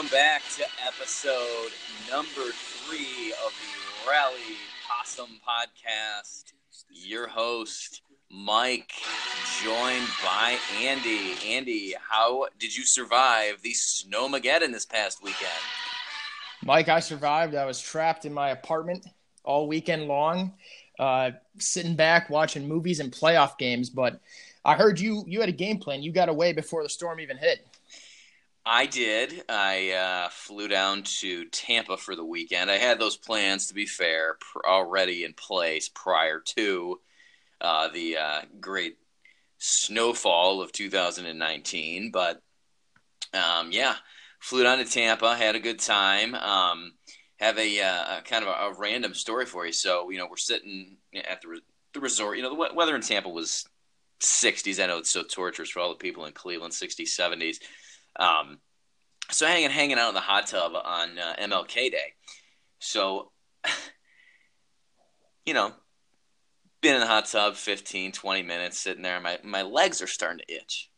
Welcome back to episode number three of the Rally Possum Podcast. Your host, Mike, joined by Andy. Andy, how did you survive the Snowmageddon this past weekend? Mike, I survived. I was trapped in my apartment all weekend long, uh, sitting back watching movies and playoff games. But I heard you you had a game plan. You got away before the storm even hit. I did. I uh, flew down to Tampa for the weekend. I had those plans, to be fair, pr- already in place prior to uh, the uh, great snowfall of 2019. But um, yeah, flew down to Tampa, had a good time. Um, have a, uh, kind of a, a, random story for you. So you know, we're sitting at the, re- the resort. You know, the weather in Tampa was 60s. I know it's so torturous for all the people in Cleveland, 60s, 70s. Um, so hanging hanging out in the hot tub on uh, MLK Day. So, you know, been in the hot tub 15, 20 minutes, sitting there. My my legs are starting to itch.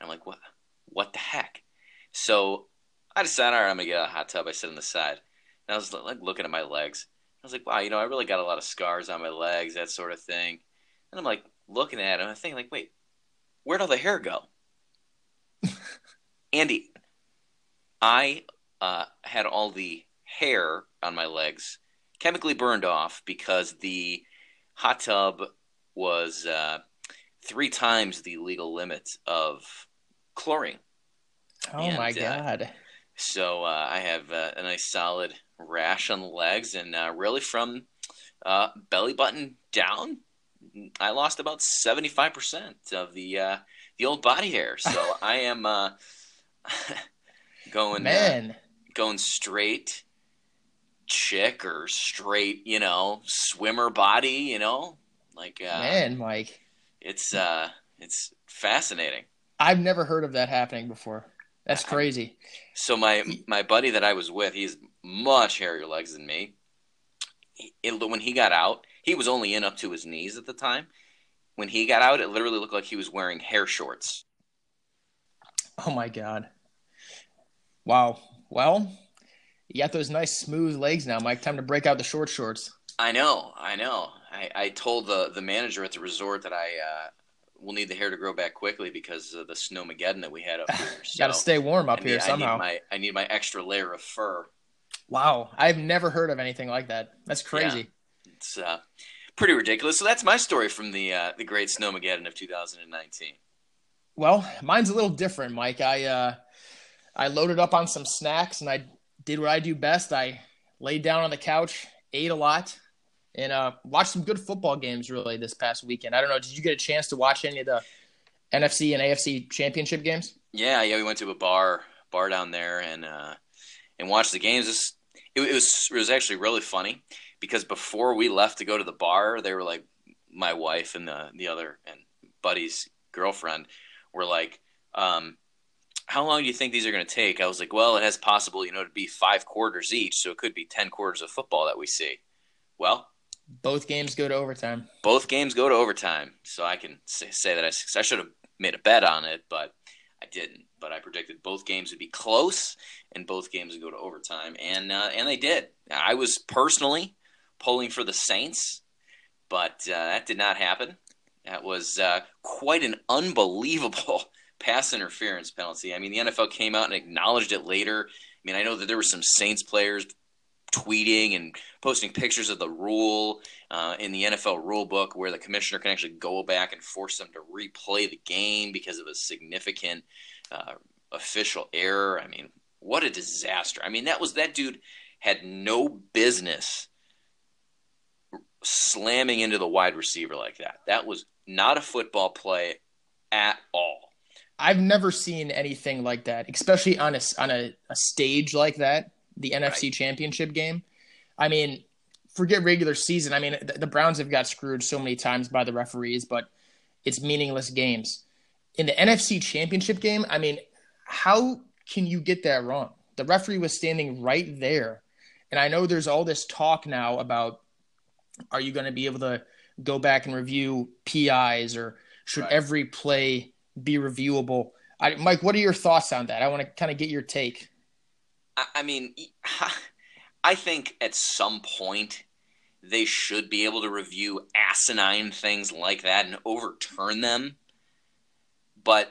I'm like, what? What the heck? So I decided, all right, I'm gonna get out of the hot tub. I sit on the side, and I was like looking at my legs. I was like, wow, you know, I really got a lot of scars on my legs, that sort of thing. And I'm like looking at him, I'm thinking, like, wait, where'd all the hair go? Andy, I uh, had all the hair on my legs chemically burned off because the hot tub was uh, three times the legal limit of chlorine. Oh and, my uh, god! Uh, so I have uh, a nice solid rash on the legs, and uh, really from uh, belly button down, I lost about seventy five percent of the the old body hair. So I am going uh, man. uh, going straight chick or straight you know swimmer body you know? Like uh, man mike. it's uh it's fascinating. I've never heard of that happening before. That's crazy. So my my buddy that i was with he's much hairier legs than me. It, when he got out he was only in up to his knees at the time. When he got out it literally looked like he was wearing hair shorts oh my god Wow. Well, you got those nice smooth legs now, Mike. Time to break out the short shorts. I know. I know. I, I told the the manager at the resort that I uh, will need the hair to grow back quickly because of the snowmageddon that we had up here. So got to stay warm up I need, here somehow. I need, my, I need my extra layer of fur. Wow, I've never heard of anything like that. That's crazy. Yeah, it's uh, pretty ridiculous. So that's my story from the uh, the Great Snowmageddon of 2019. Well, mine's a little different, Mike. I uh, I loaded up on some snacks and I did what I do best. I laid down on the couch, ate a lot, and uh, watched some good football games really this past weekend. I don't know, did you get a chance to watch any of the NFC and AFC championship games? Yeah, yeah, we went to a bar bar down there and uh, and watched the games. It, it was it was actually really funny because before we left to go to the bar, they were like my wife and the the other and buddy's girlfriend were like, um, how long do you think these are going to take? I was like, well, it has possible, you know, to be five quarters each, so it could be ten quarters of football that we see. Well, both games go to overtime. Both games go to overtime, so I can say, say that I I should have made a bet on it, but I didn't. But I predicted both games would be close, and both games would go to overtime, and uh, and they did. I was personally pulling for the Saints, but uh, that did not happen. That was uh, quite an unbelievable pass interference penalty. I mean, the NFL came out and acknowledged it later. I mean, I know that there were some Saints players tweeting and posting pictures of the rule uh, in the NFL rule book where the commissioner can actually go back and force them to replay the game because of a significant uh, official error. I mean, what a disaster. I mean, that was that dude had no business slamming into the wide receiver like that. That was not a football play at all. I've never seen anything like that, especially on a on a, a stage like that, the right. NFC Championship game. I mean, forget regular season. I mean, the, the Browns have got screwed so many times by the referees, but it's meaningless games. In the NFC Championship game, I mean, how can you get that wrong? The referee was standing right there. And I know there's all this talk now about are you going to be able to go back and review PIs or should right. every play be reviewable. I, Mike, what are your thoughts on that? I want to kind of get your take. I, mean, I think at some point they should be able to review asinine things like that and overturn them. But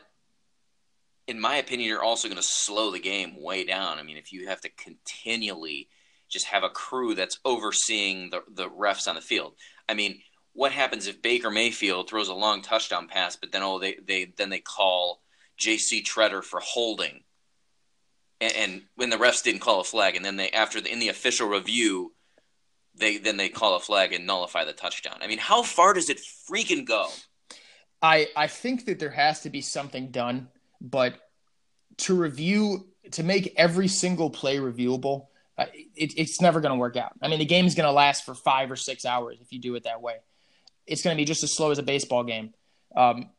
in my opinion, you're also going to slow the game way down. I mean, if you have to continually just have a crew that's overseeing the, the refs on the field. I mean, what happens if Baker Mayfield throws a long touchdown pass, but then oh they, they then they call J.C. Tretter for holding, and, and, when the refs didn't call a flag, and then they after the, in the official review, they then they call a flag and nullify the touchdown. I mean, how far does it freaking go? I I think that there has to be something done, but to review to make every single play reviewable uh, it, it's never going to work out. I mean, the game is going to last for five or six hours if you do it that way. It's going to be just as slow as a baseball game. Um,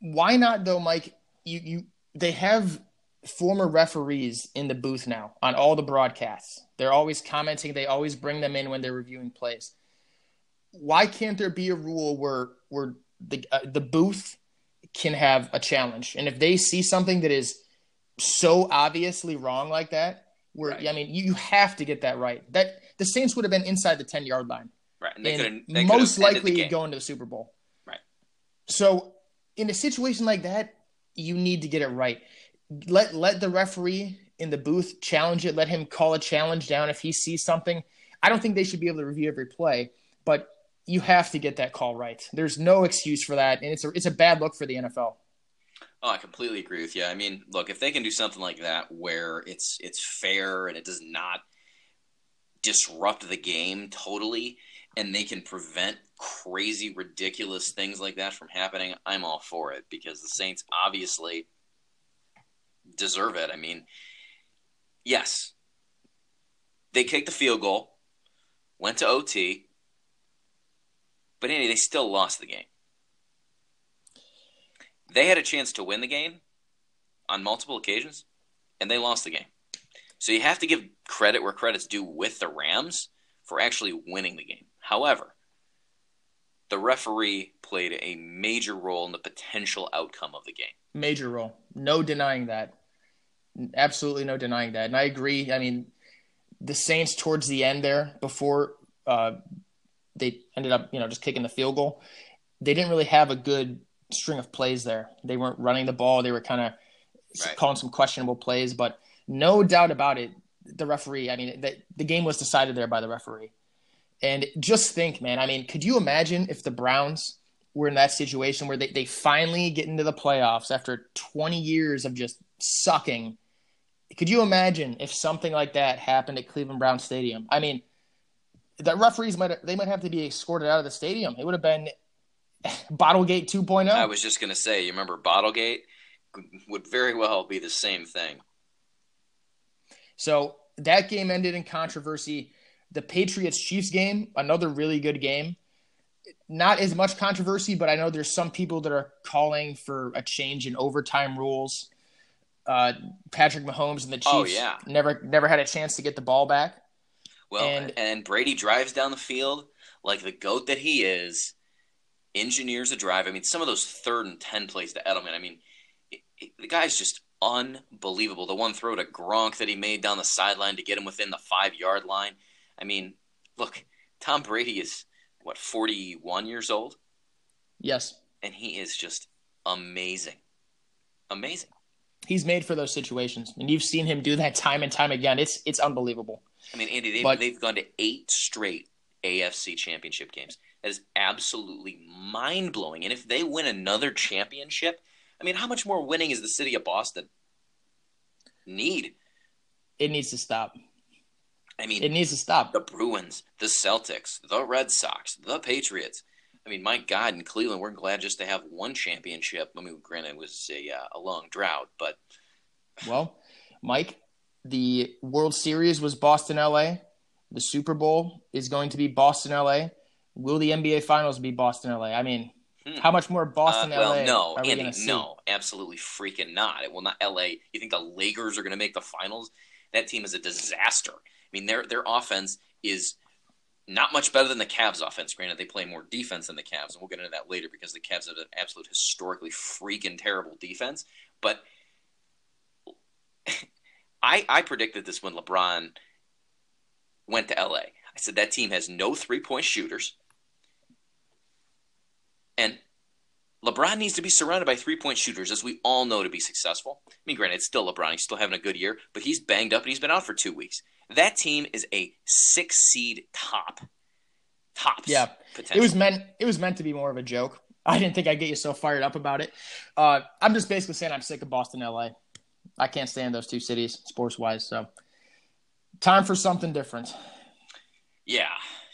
why not though, Mike? You you they have former referees in the booth now on all the broadcasts. They're always commenting. They always bring them in when they're reviewing plays. Why can't there be a rule where where the uh, the booth can have a challenge, and if they see something that is so obviously wrong like that, where right. I mean, you, you have to get that right. That the Saints would have been inside the ten yard line, right? And, they most likely going to the Super Bowl, right? So, in a situation like that, you need to get it right. Let let the referee in the booth challenge it. Let him call a challenge down if he sees something. I don't think they should be able to review every play, but you have to get that call right. There's no excuse for that, and it's a it's a bad look for the NFL. Oh, I completely agree with you. I mean, look, if they can do something like that where it's it's fair and it does not disrupt the game totally and they can prevent crazy ridiculous things like that from happening, I'm all for it because the Saints obviously deserve it. I mean, yes. They kicked the field goal, went to OT, but anyway, they still lost the game. They had a chance to win the game on multiple occasions, and they lost the game. So you have to give credit where credit's due with the Rams for actually winning the game. However, the referee played a major role in the potential outcome of the game. Major role. No denying that. Absolutely no denying that. And I agree. I mean, the Saints towards the end there, before uh, they ended up, you know, just kicking the field goal, they didn't really have a good string of plays there. They weren't running the ball. They were kind of right. calling some questionable plays, but no doubt about it, the referee. I mean, the, the game was decided there by the referee. And just think, man. I mean, could you imagine if the Browns were in that situation where they, they finally get into the playoffs after 20 years of just sucking? Could you imagine if something like that happened at Cleveland Brown Stadium? I mean, the referees might they might have to be escorted out of the stadium. It would have been Bottlegate 2.0. I was just going to say, you remember Bottlegate would very well be the same thing. So that game ended in controversy. The Patriots Chiefs game, another really good game. Not as much controversy, but I know there's some people that are calling for a change in overtime rules. Uh, Patrick Mahomes and the oh, Chiefs oh, yeah. never never had a chance to get the ball back. Well, and, and Brady drives down the field like the goat that he is, engineers a drive. I mean, some of those third and 10 plays to Edelman, I mean, it, it, the guy's just unbelievable. The one throw to Gronk that he made down the sideline to get him within the five yard line. I mean, look, Tom Brady is, what, 41 years old? Yes. And he is just amazing. Amazing. He's made for those situations, and you've seen him do that time and time again. It's it's unbelievable. I mean, Andy, they've, but, they've gone to eight straight AFC championship games. That is absolutely mind blowing. And if they win another championship, I mean, how much more winning is the city of Boston need? It needs to stop. I mean, it needs to stop. The Bruins, the Celtics, the Red Sox, the Patriots. I mean, my God, in Cleveland, we're glad just to have one championship. I mean, granted, it was a, uh, a long drought, but. Well, Mike, the World Series was Boston LA. The Super Bowl is going to be Boston LA. Will the NBA Finals be Boston LA? I mean, hmm. how much more Boston uh, well, LA? No, Andy, no, absolutely freaking not. It will not LA. You think the Lakers are going to make the finals? That team is a disaster. I mean, their their offense is not much better than the Cavs offense. Granted, they play more defense than the Cavs, and we'll get into that later because the Cavs have an absolute historically freaking terrible defense. But I, I predicted this when LeBron went to LA. I said that team has no three point shooters. And LeBron needs to be surrounded by three point shooters, as we all know, to be successful. I mean, granted, it's still LeBron. He's still having a good year, but he's banged up and he's been out for two weeks. That team is a six seed top. Tops. Yeah. It was meant it was meant to be more of a joke. I didn't think I'd get you so fired up about it. Uh, I'm just basically saying I'm sick of Boston, LA. I can't stand those two cities, sports wise. So, time for something different. Yeah,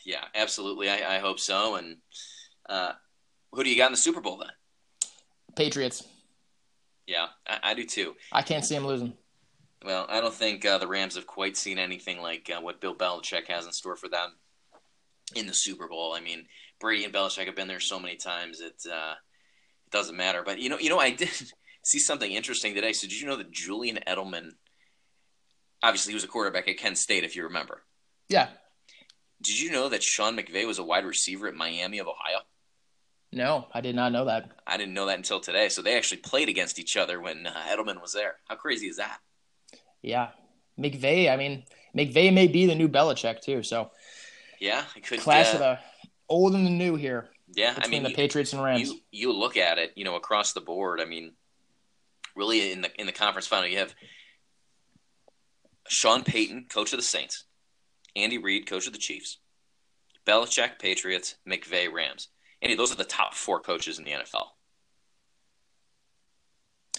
yeah, absolutely. I, I hope so. And uh, who do you got in the Super Bowl then? Patriots. Yeah, I, I do too. I can't see them losing. Well, I don't think uh, the Rams have quite seen anything like uh, what Bill Belichick has in store for them in the Super Bowl. I mean, Brady and Belichick have been there so many times it uh, it doesn't matter. But you know, you know, I did see something interesting today. So did you know that Julian Edelman, obviously, he was a quarterback at Kent State, if you remember. Yeah. Did you know that Sean McVay was a wide receiver at Miami of Ohio? No, I did not know that. I didn't know that until today. So they actually played against each other when uh, Edelman was there. How crazy is that? Yeah, McVay. I mean, McVay may be the new Belichick too. So yeah, it could clash uh, of the old and the new here. Yeah, between I mean the you, Patriots and Rams. You you look at it, you know, across the board. I mean, really in the in the conference final, you have Sean Payton, coach of the Saints, Andy Reid, coach of the Chiefs, Belichick, Patriots, McVay, Rams. Andy, those are the top four coaches in the NFL.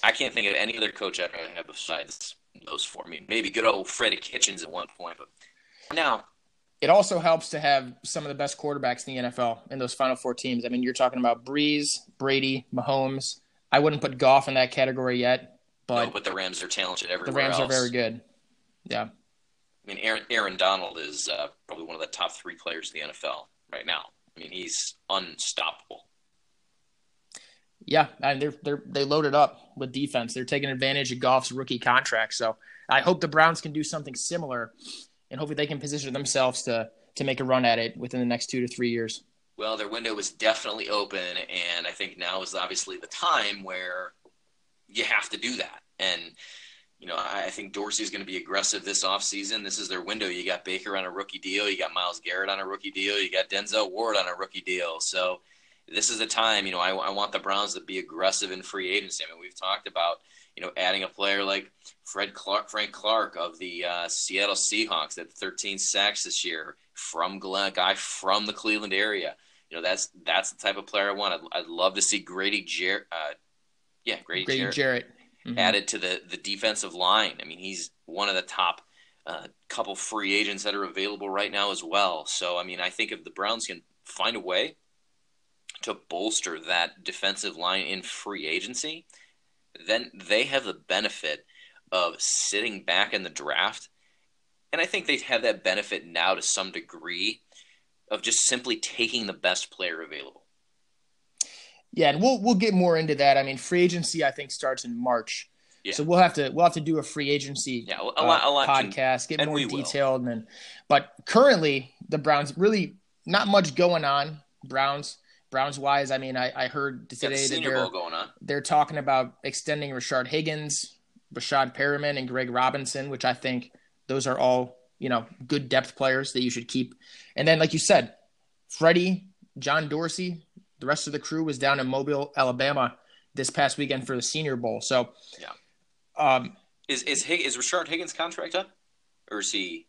I can't think of any other coach I'd rather have besides those for me. maybe good old Freddie Kitchens at one point, but now it also helps to have some of the best quarterbacks in the NFL in those final four teams. I mean, you're talking about Brees, Brady, Mahomes. I wouldn't put Goff in that category yet, but no, but the Rams are talented everywhere. The Rams else. are very good. Yeah. I mean, Aaron, Aaron Donald is uh, probably one of the top three players in the NFL right now. I mean, he's unstoppable. Yeah, and they're they're they loaded up with defense. They're taking advantage of Goff's rookie contract. So I hope the Browns can do something similar, and hopefully they can position themselves to to make a run at it within the next two to three years. Well, their window is definitely open, and I think now is obviously the time where you have to do that. And you know, I think Dorsey is going to be aggressive this offseason. This is their window. You got Baker on a rookie deal. You got Myles Garrett on a rookie deal. You got Denzel Ward on a rookie deal. So this is a time, you know, I, I want the Browns to be aggressive in free agency. I mean, we've talked about, you know, adding a player like Fred Clark, Frank Clark of the uh, Seattle Seahawks that 13 sacks this year from Glen, guy from the Cleveland area. You know, that's that's the type of player I want. I'd, I'd love to see Grady Jarrett. Uh, yeah, Grady, Grady Jarrett. Jarrett mm-hmm. added to the the defensive line. I mean, he's one of the top uh, couple free agents that are available right now as well. So, I mean, I think if the Browns can find a way to bolster that defensive line in free agency, then they have the benefit of sitting back in the draft. And I think they have that benefit now to some degree of just simply taking the best player available. Yeah, and we'll we'll get more into that. I mean, free agency I think starts in March. Yeah. So we'll have to we'll have to do a free agency yeah, a lot, a lot uh, podcast, get more detailed, will. and but currently the Browns really not much going on. Browns Browns wise, I mean, I, I heard today that they're, they're talking about extending Rashard Higgins, Breshad Perriman, and Greg Robinson, which I think those are all you know good depth players that you should keep. And then, like you said, Freddie, John Dorsey, the rest of the crew was down in Mobile, Alabama this past weekend for the Senior Bowl. So, yeah. Um, is is Hig- is Rashard Higgins' contract up, or is he?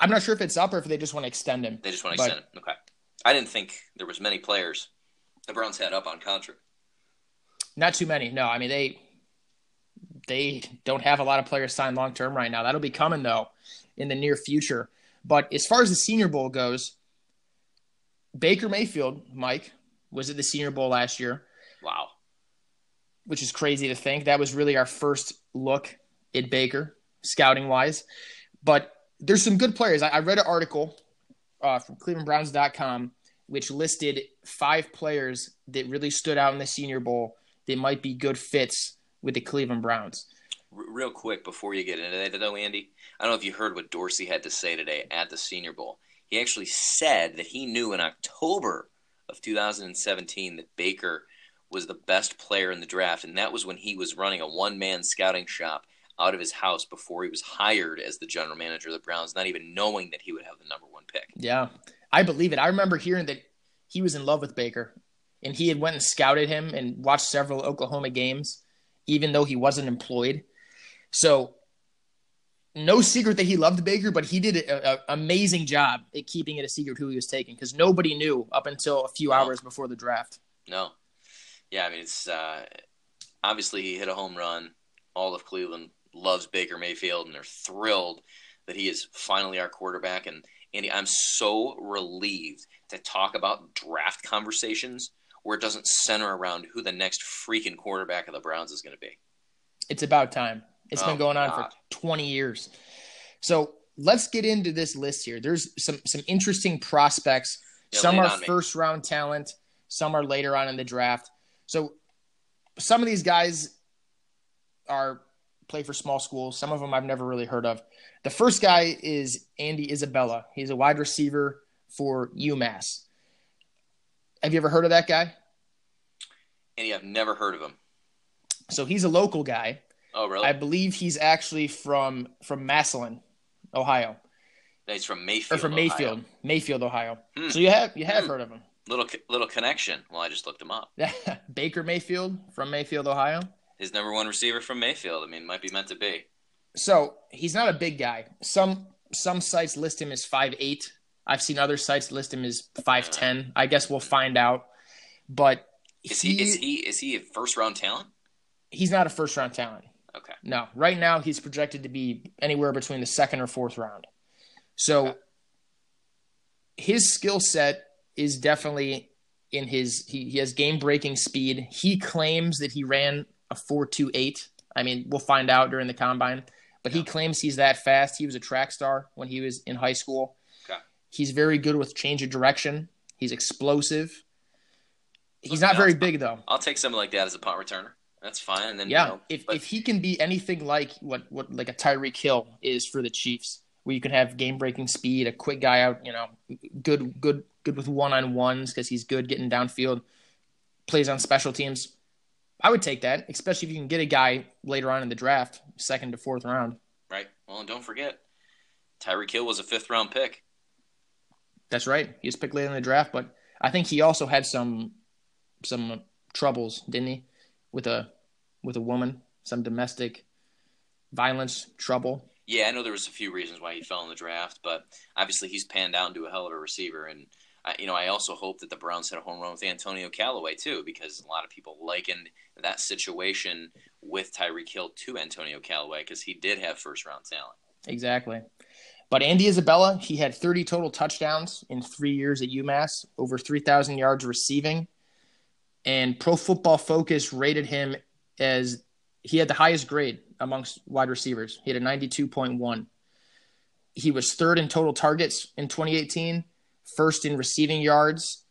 I'm not sure if it's up or if they just want to extend him. They just want to extend him. Okay. I didn't think there was many players the Browns had up on contract. Not too many. No, I mean they they don't have a lot of players signed long term right now. That'll be coming though in the near future. But as far as the Senior Bowl goes, Baker Mayfield, Mike, was at the Senior Bowl last year. Wow. Which is crazy to think. That was really our first look at Baker, scouting wise. But there's some good players. I, I read an article uh, from ClevelandBrowns.com which listed five players that really stood out in the Senior Bowl that might be good fits with the Cleveland Browns. Real quick before you get into that, though, Andy, I don't know if you heard what Dorsey had to say today at the Senior Bowl. He actually said that he knew in October of 2017 that Baker was the best player in the draft, and that was when he was running a one man scouting shop out of his house before he was hired as the general manager of the Browns, not even knowing that he would have the number one pick. Yeah, I believe it. I remember hearing that he was in love with Baker, and he had went and scouted him and watched several Oklahoma games, even though he wasn't employed. So, no secret that he loved Baker, but he did an amazing job at keeping it a secret who he was taking because nobody knew up until a few No. hours before the draft. No, yeah, I mean it's uh, obviously he hit a home run. All of Cleveland loves Baker Mayfield, and they're thrilled that he is finally our quarterback. And Andy, I'm so relieved to talk about draft conversations where it doesn't center around who the next freaking quarterback of the Browns is going to be. It's about time. It's Oh, been going on God. for 20 years. So let's get into this list here. There's some some interesting prospects. Yeah, some are first round talent. Some are later on in the draft. So some of these guys are play for small schools. Some of them I've never really heard of. The first guy is Andy Isabella. He's a wide receiver for UMass. Have you ever heard of that guy? Andy, I've never heard of him. So he's a local guy. Oh, really? I believe he's actually from from Massillon, Ohio, He's from Mayfield. or from Ohio. Mayfield, Mayfield, Ohio. Hmm. So you have you have Hmm. heard of him, Little little connection. Well, I just looked him up. Baker Mayfield from Mayfield, Ohio. His number one receiver from Mayfield. I mean, might be meant to be. So he's not a big guy. Some some sites list him as five eight. I've seen other sites list him as five ten. Uh-huh. I guess we'll find out. But Is he, is he is he a first round talent? he's not a first round talent. Okay. No, right now he's projected to be anywhere between the second or fourth round. So Okay. his skill set is definitely in his he, he has game breaking speed. He claims that he ran a 428. I mean, we'll find out during the combine, but he claims he's that fast. He was a track star when he was in high school. Okay. He's very good with change of direction. He's explosive. He's not very big though. I'll take someone like that as a punt returner. That's fine. And then Yeah, you know, if but if he can be anything like what what like a Tyreek Hill is for the Chiefs, where you can have game breaking speed, a quick guy out, you know, good good good with one on ones because he's good getting downfield, plays on special teams. I would take that, especially if you can get a guy later on in the draft, second to fourth round. right. Well, and don't forget, Tyreek Hill was a fifth round pick. That's right. He was picked late in the draft, but I think he also had some some troubles, didn't he, with a with a woman, some domestic violence trouble. Yeah, I know there was a few reasons why he fell in the draft, but obviously he's panned out into a hell of a receiver. And I, you know, I also hope that the Browns hit a home run with Antonio Callaway too, because a lot of people likened that situation with Tyreek Hill to Antonio Callaway because he did have first round talent. Exactly. But Andy Isabella, he had 30 total touchdowns in three years at UMass, over 3,000 yards receiving. And Pro Football Focus rated him as he had the highest grade amongst wide receivers. He had a 92.1. He was third in total targets in 2018, first in receiving yards,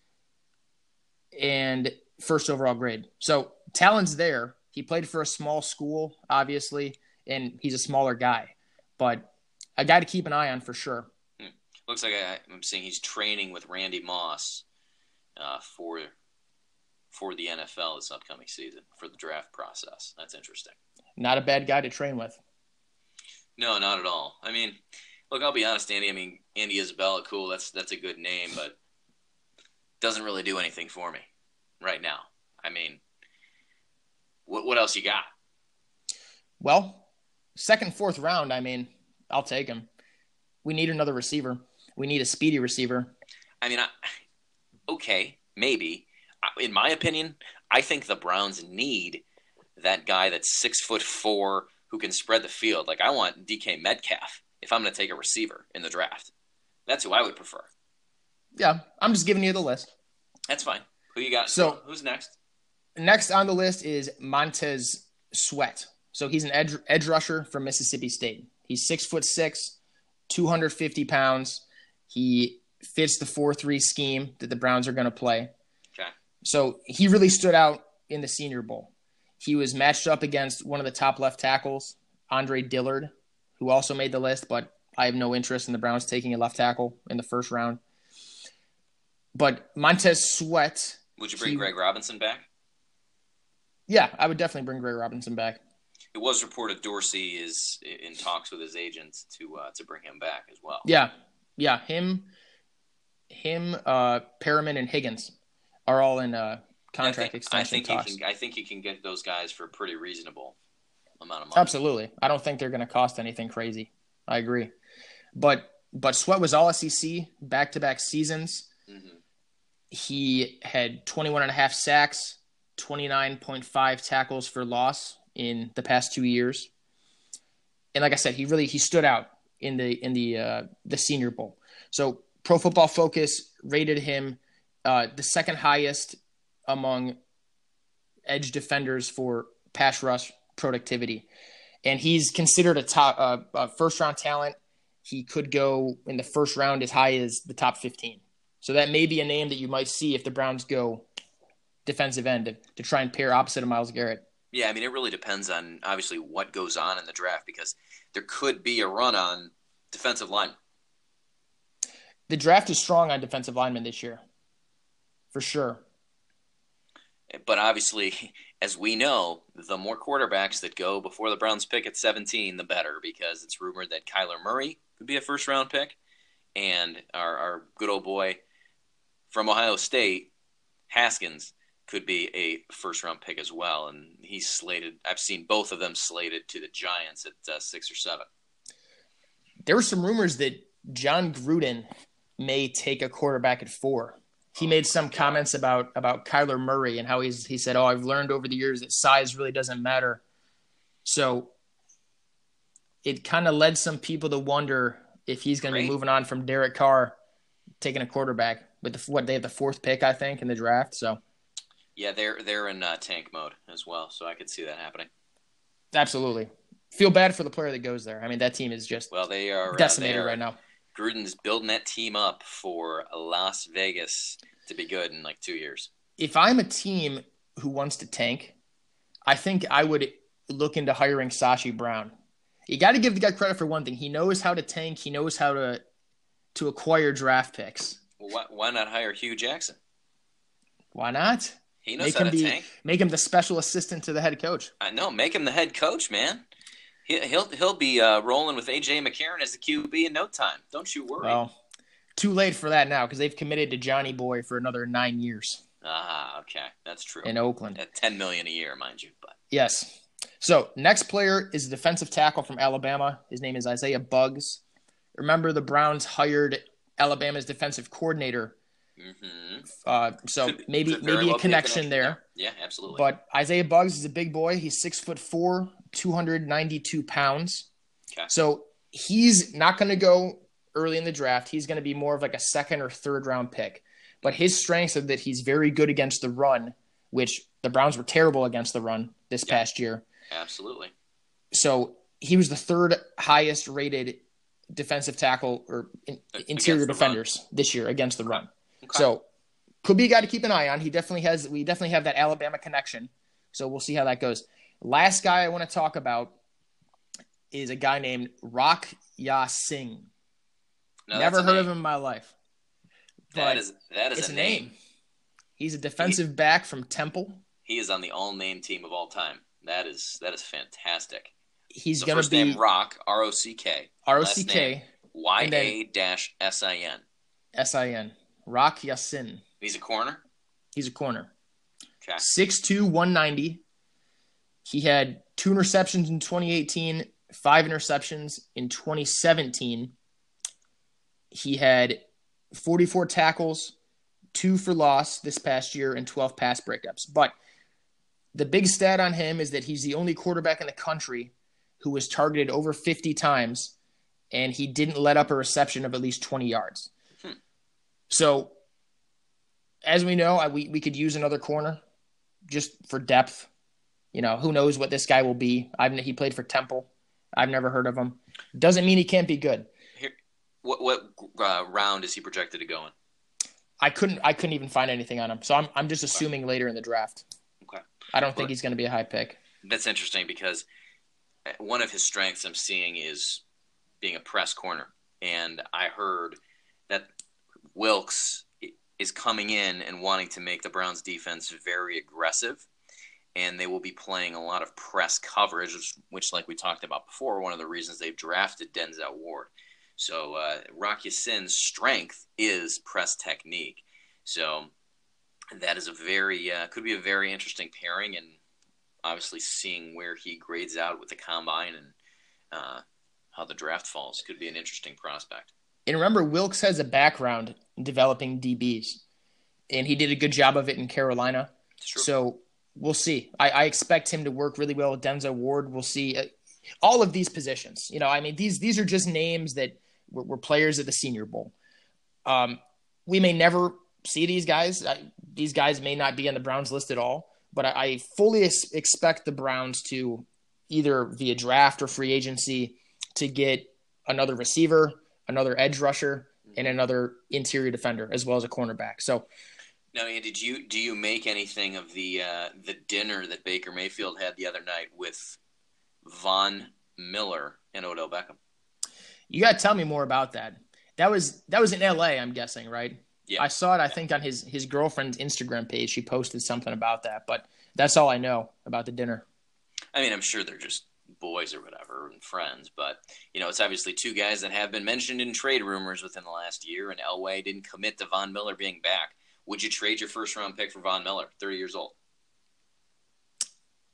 and first overall grade. So talent's there. He played for a small school, obviously, and he's a smaller guy. But a guy to keep an eye on for sure. Looks like I, I'm seeing he's training with Randy Moss uh, for for the NFL this upcoming season for the draft process. That's interesting. Not a bad guy to train with. No, not at all. I mean, look, I'll be honest, Andy. I mean, Andy Isabella, cool. That's that's a good name, but doesn't really do anything for me right now. I mean, what what else you got? Well, second, fourth round, I mean, I'll take him. We need another receiver. We need a speedy receiver. I mean, I, okay, maybe. In my opinion, I think the Browns need that guy that's six foot four who can spread the field. Like I want DK Metcalf if I'm going to take a receiver in the draft. That's who I would prefer. Yeah, I'm just giving you the list. That's fine. Who you got? So- who's next? Next on the list is Montez Sweat. So he's an edge, edge rusher from Mississippi State. He's six foot six, 250 pounds. He fits the 4 3 scheme that the Browns are going to play. Okay. So he really stood out in the Senior Bowl. He was matched up against one of the top left tackles, Andre Dillard, who also made the list, but I have no interest in the Browns taking a left tackle in the first round. But Montez Sweat, Would you bring He- Greg Robinson back? yeah, I would definitely bring Greg Robinson back. it was reported Dorsey is in talks with his agents to uh, to bring him back as well. Yeah, yeah, him, him, uh, Perriman and Higgins are all in uh, contract I think, extension I think talks. He can, I think he can get those guys for pretty reasonable amount of money. Absolutely, I don't think they're going to cost anything crazy. I agree, but but Sweat was all SEC back to back seasons. Mhm. He had 21 and a half sacks, 29.5 tackles for loss in the past two years. And like I said, he really he stood out in the in the uh, the Senior Bowl. So Pro Football Focus rated him uh, the second highest among edge defenders for pass rush productivity, and he's considered a top uh, a first round talent. He could go in the first round as high as the top 15. So that may be a name that you might see if the Browns go defensive end to, to try and pair opposite of Myles Garrett. Yeah, I mean, it really depends on obviously what goes on in the draft because there could be a run on defensive line. The draft is strong on defensive linemen this year, for sure. But obviously, as we know, the more quarterbacks that go before the Browns pick at 17, the better because it's rumored that Kyler Murray could be a first round pick. And our, our good old boy from Ohio State, Haskins, could be a first round pick as well. And he's slated, I've seen both of them slated to the Giants at uh, six or seven. There were some rumors that Jon Gruden may take a quarterback at four. He made some comments about about Kyler Murray and how he's he said, "Oh, I've learned over the years that size really doesn't matter." So it kind of led some people to wonder if he's going to be moving on from Derek Carr, taking a quarterback with the what they have the fourth pick, I think, in the draft. So Yeah, they're they're in uh, tank mode as well, so I could see that happening. absolutely, feel bad for the player that goes there. I mean, that team is just Well, they are uh, decimated they are- right now. Gruden's building that team up for Las Vegas to be good in like two years. if I'm a team who wants to tank, I think I would look into hiring Sashi Brown. You got to give the guy credit for one thing. He knows how to tank. He knows how to to acquire draft picks. Well, why, why not hire Hue Jackson? Why not? He knows Make how him to be tank. make him the special assistant to the head coach. I know. Make him the head coach, man. He, he'll he'll be uh, rolling with AJ McCarron as the QB in no time. Don't you worry. Well, too late for that now because they've committed to Johnny Boy for another nine years ah, okay, that's true. in Oakland. At ten million a year, mind you. But Yes. So next player is a defensive tackle from Alabama. His name is Isaiah Buggs. Remember, the Browns hired Alabama's defensive coordinator. hmm Uh, so maybe maybe a be connection there. Yeah, absolutely. But Isaiah Buggs is a big boy. He's six foot four, two hundred ninety two pounds. Okay. So he's not going to go early in the draft. He's going to be more of like a second or third round pick. But his strengths are that he's very good against the run, which the Browns were terrible against the run this Yeah. past year. absolutely. So he was the third highest rated defensive tackle or in, interior the run. defenders this year against the run. Okay. So could be a guy to keep an eye on. He definitely has. We definitely have that Alabama connection. So we'll see how that goes. Last guy I want to talk about is a guy named Rock Ya-Sin. No, Never heard name. of him in my life. That is that is a name. He's a defensive back from Temple. He is on the all name team of all time. That is that is fantastic. He's So going first to be name Rock R O C K R O C name. K Y And dash S I N. S I N. Rock Ya-Sin. He's a corner. He's a corner. Okay. 6'2", 190. He had two interceptions in 2018, five interceptions in 2017. He had 44 tackles, two for loss this past year, and 12 pass breakups. But the big stat on him is that he's the only quarterback in the country who was targeted over 50 times, and he didn't let up a reception of at least 20 yards. Hmm. So, as we know, I- we, we could use another corner just for depth. You know, who knows what this guy will be? I've he played for Temple. I've never heard of him. Doesn't mean he can't be good. What what uh, round is he projected to go in? I couldn't I couldn't even find anything on him. So I'm I'm just assuming later in the draft. Okay. I don't think he's going to be a high pick. That's interesting because uh, one of his strengths I'm seeing is being a press corner, and I heard that Wilks is coming in and wanting to make the Browns defense very aggressive, and they will be playing a lot of press coverage, which, which like we talked about before, one of the reasons they've drafted Denzel Ward. So uh, Rock Ya-Sin's strength is press technique. So that is a very uh, could be a very interesting pairing, and obviously seeing where he grades out with the combine and uh, how the draft falls could be an interesting prospect. And remember, Wilks has a background in developing DBs, and he did a good job of it in Carolina. So we'll see. I, I, expect him to work really well with Denzel Ward. We'll see uh, all of these positions. You know, I mean, these these are just names that were, were players at the Senior Bowl. Um, we may never see these guys. I, these guys may not be on the Browns list at all, but I, I fully ex- expect the Browns to either via draft or free agency to get another receiver, another edge rusher, and another interior defender as well as a cornerback. So. Now, Ian, did you do you make anything of the uh, the dinner that Baker Mayfield had the other night with Von Miller and Odell Beckham? You got to tell me more about that. That was that was in L.A. I'm guessing, right? Yeah. I saw it. I think on his his girlfriend's Instagram page, she posted something about that. But that's all I know about the dinner. I mean, I'm sure they're just boys or whatever and friends, but you know, it's obviously two guys that have been mentioned in trade rumors within the last year. And Elway didn't commit to Von Miller being back. Would you trade your first round pick for Von Miller? Thirty years old.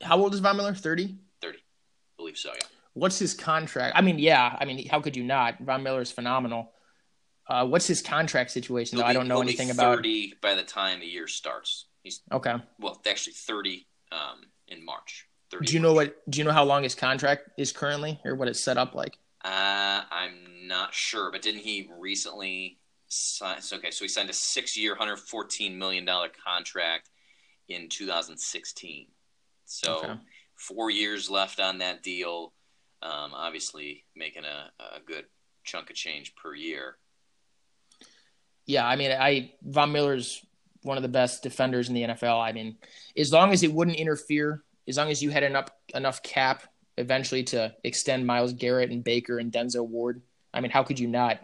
How old is Von Miller? Thirty. Thirty, I believe so. Yeah. What's his contract? I mean, yeah. I mean, how could you not? Von Miller is phenomenal. Uh, what's his contract situation? Though be, I don't know anything about. Thirty by the time the year starts. He's okay. Well, actually, thirty um, in March. Do you know what? Do you know how long his contract is currently, or what it's set up like? Uh, I'm not sure, but didn't he recently Okay, so he signed a six-year, 114 million dollar contract in 2016. So okay. four years left on that deal. Um, obviously, making a, a good chunk of change per year. Yeah, I mean, I Von Miller's one of the best defenders in the NFL. I mean, as long as it wouldn't interfere, as long as you had enough enough cap eventually to extend Myles Garrett and Baker and Denzel Ward, I mean, how could you not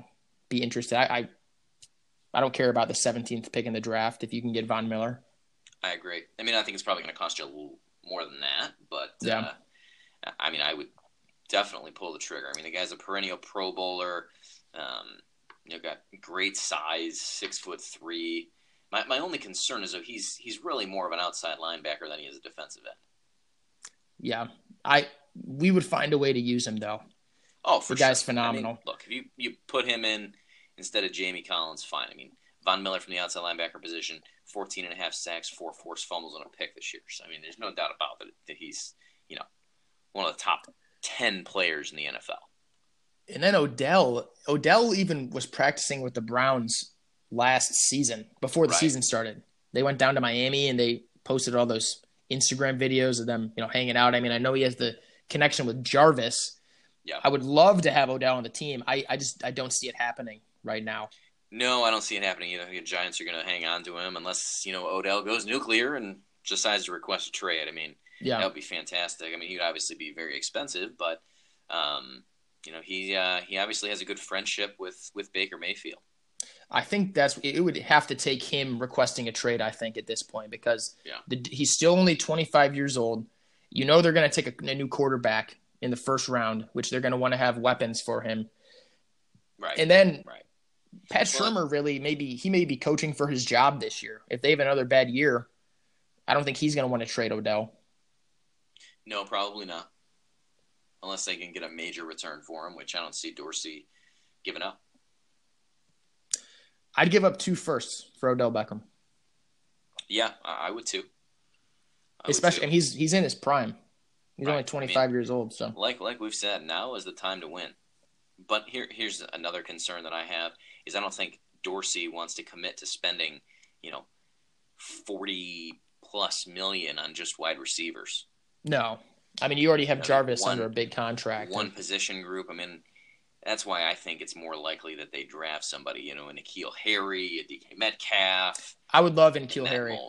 be interested? I I, I don't care about the 17th pick in the draft if you can get Von Miller. I agree. I mean, I think it's probably going to cost you a little more than that, but yeah. Uh, I mean, I would definitely pull the trigger. I mean, the guy's a perennial Pro Bowler. Um, you know, got great size, six foot three. My my only concern is that he's he's really more of an outside linebacker than he is a defensive end. Yeah, I we would find a way to use him though. Oh, for the guy's phenomenal. I mean, look, if you you put him in instead of Jamie Collins, fine. I mean, Von Miller from the outside linebacker position, 14 and a half sacks, four forced fumbles on a pick this year. So I mean, there's no doubt about it that he's you know one of the top 10 players in the NFL. And then Odell, Odell even was practicing with the Browns last season before the right. season started. They went down to Miami and they posted all those Instagram videos of them, you know, hanging out. I mean, I know he has the connection with Jarvis. Yeah. I would love to have Odell on the team. I, I just I don't see it happening right now. No, I don't see it happening either. The Giants are going to hang on to him unless you know Odell goes nuclear and decides to request a trade. I mean, yeah, that would be fantastic. I mean, he would obviously be very expensive, but um, you know, he uh, he obviously has a good friendship with with Baker Mayfield. I think that's it would have to take him requesting a trade. I think at this point because yeah. the, he's still only 25 years old. You know they're going to take a, a, new quarterback in the first round, which they're going to want to have weapons for him. Right. And then right. Pat Shurmur really maybe he may be coaching for his job this year. If they have another bad year, I don't think he's going to want to trade Odell. No, probably not. Unless they can get a major return for him, which I don't see Dorsey giving up. I'd give up two firsts for Odell Beckham. Yeah, I would too. I Especially, would too. and he's he's in his prime. He's right. only 25 I mean, years old, so like like we've said, now is the time to win. But here here's another concern that I have is I don't think Dorsey wants to commit to spending, you know, 40 plus million on just wide receivers. No. I mean, you already have Jarvis one, under a big contract. One position group. I mean, that's why I think it's more likely that they draft somebody, you know, a N'Keal Harry, a DK Metcalf. I would love N'Keal Harry.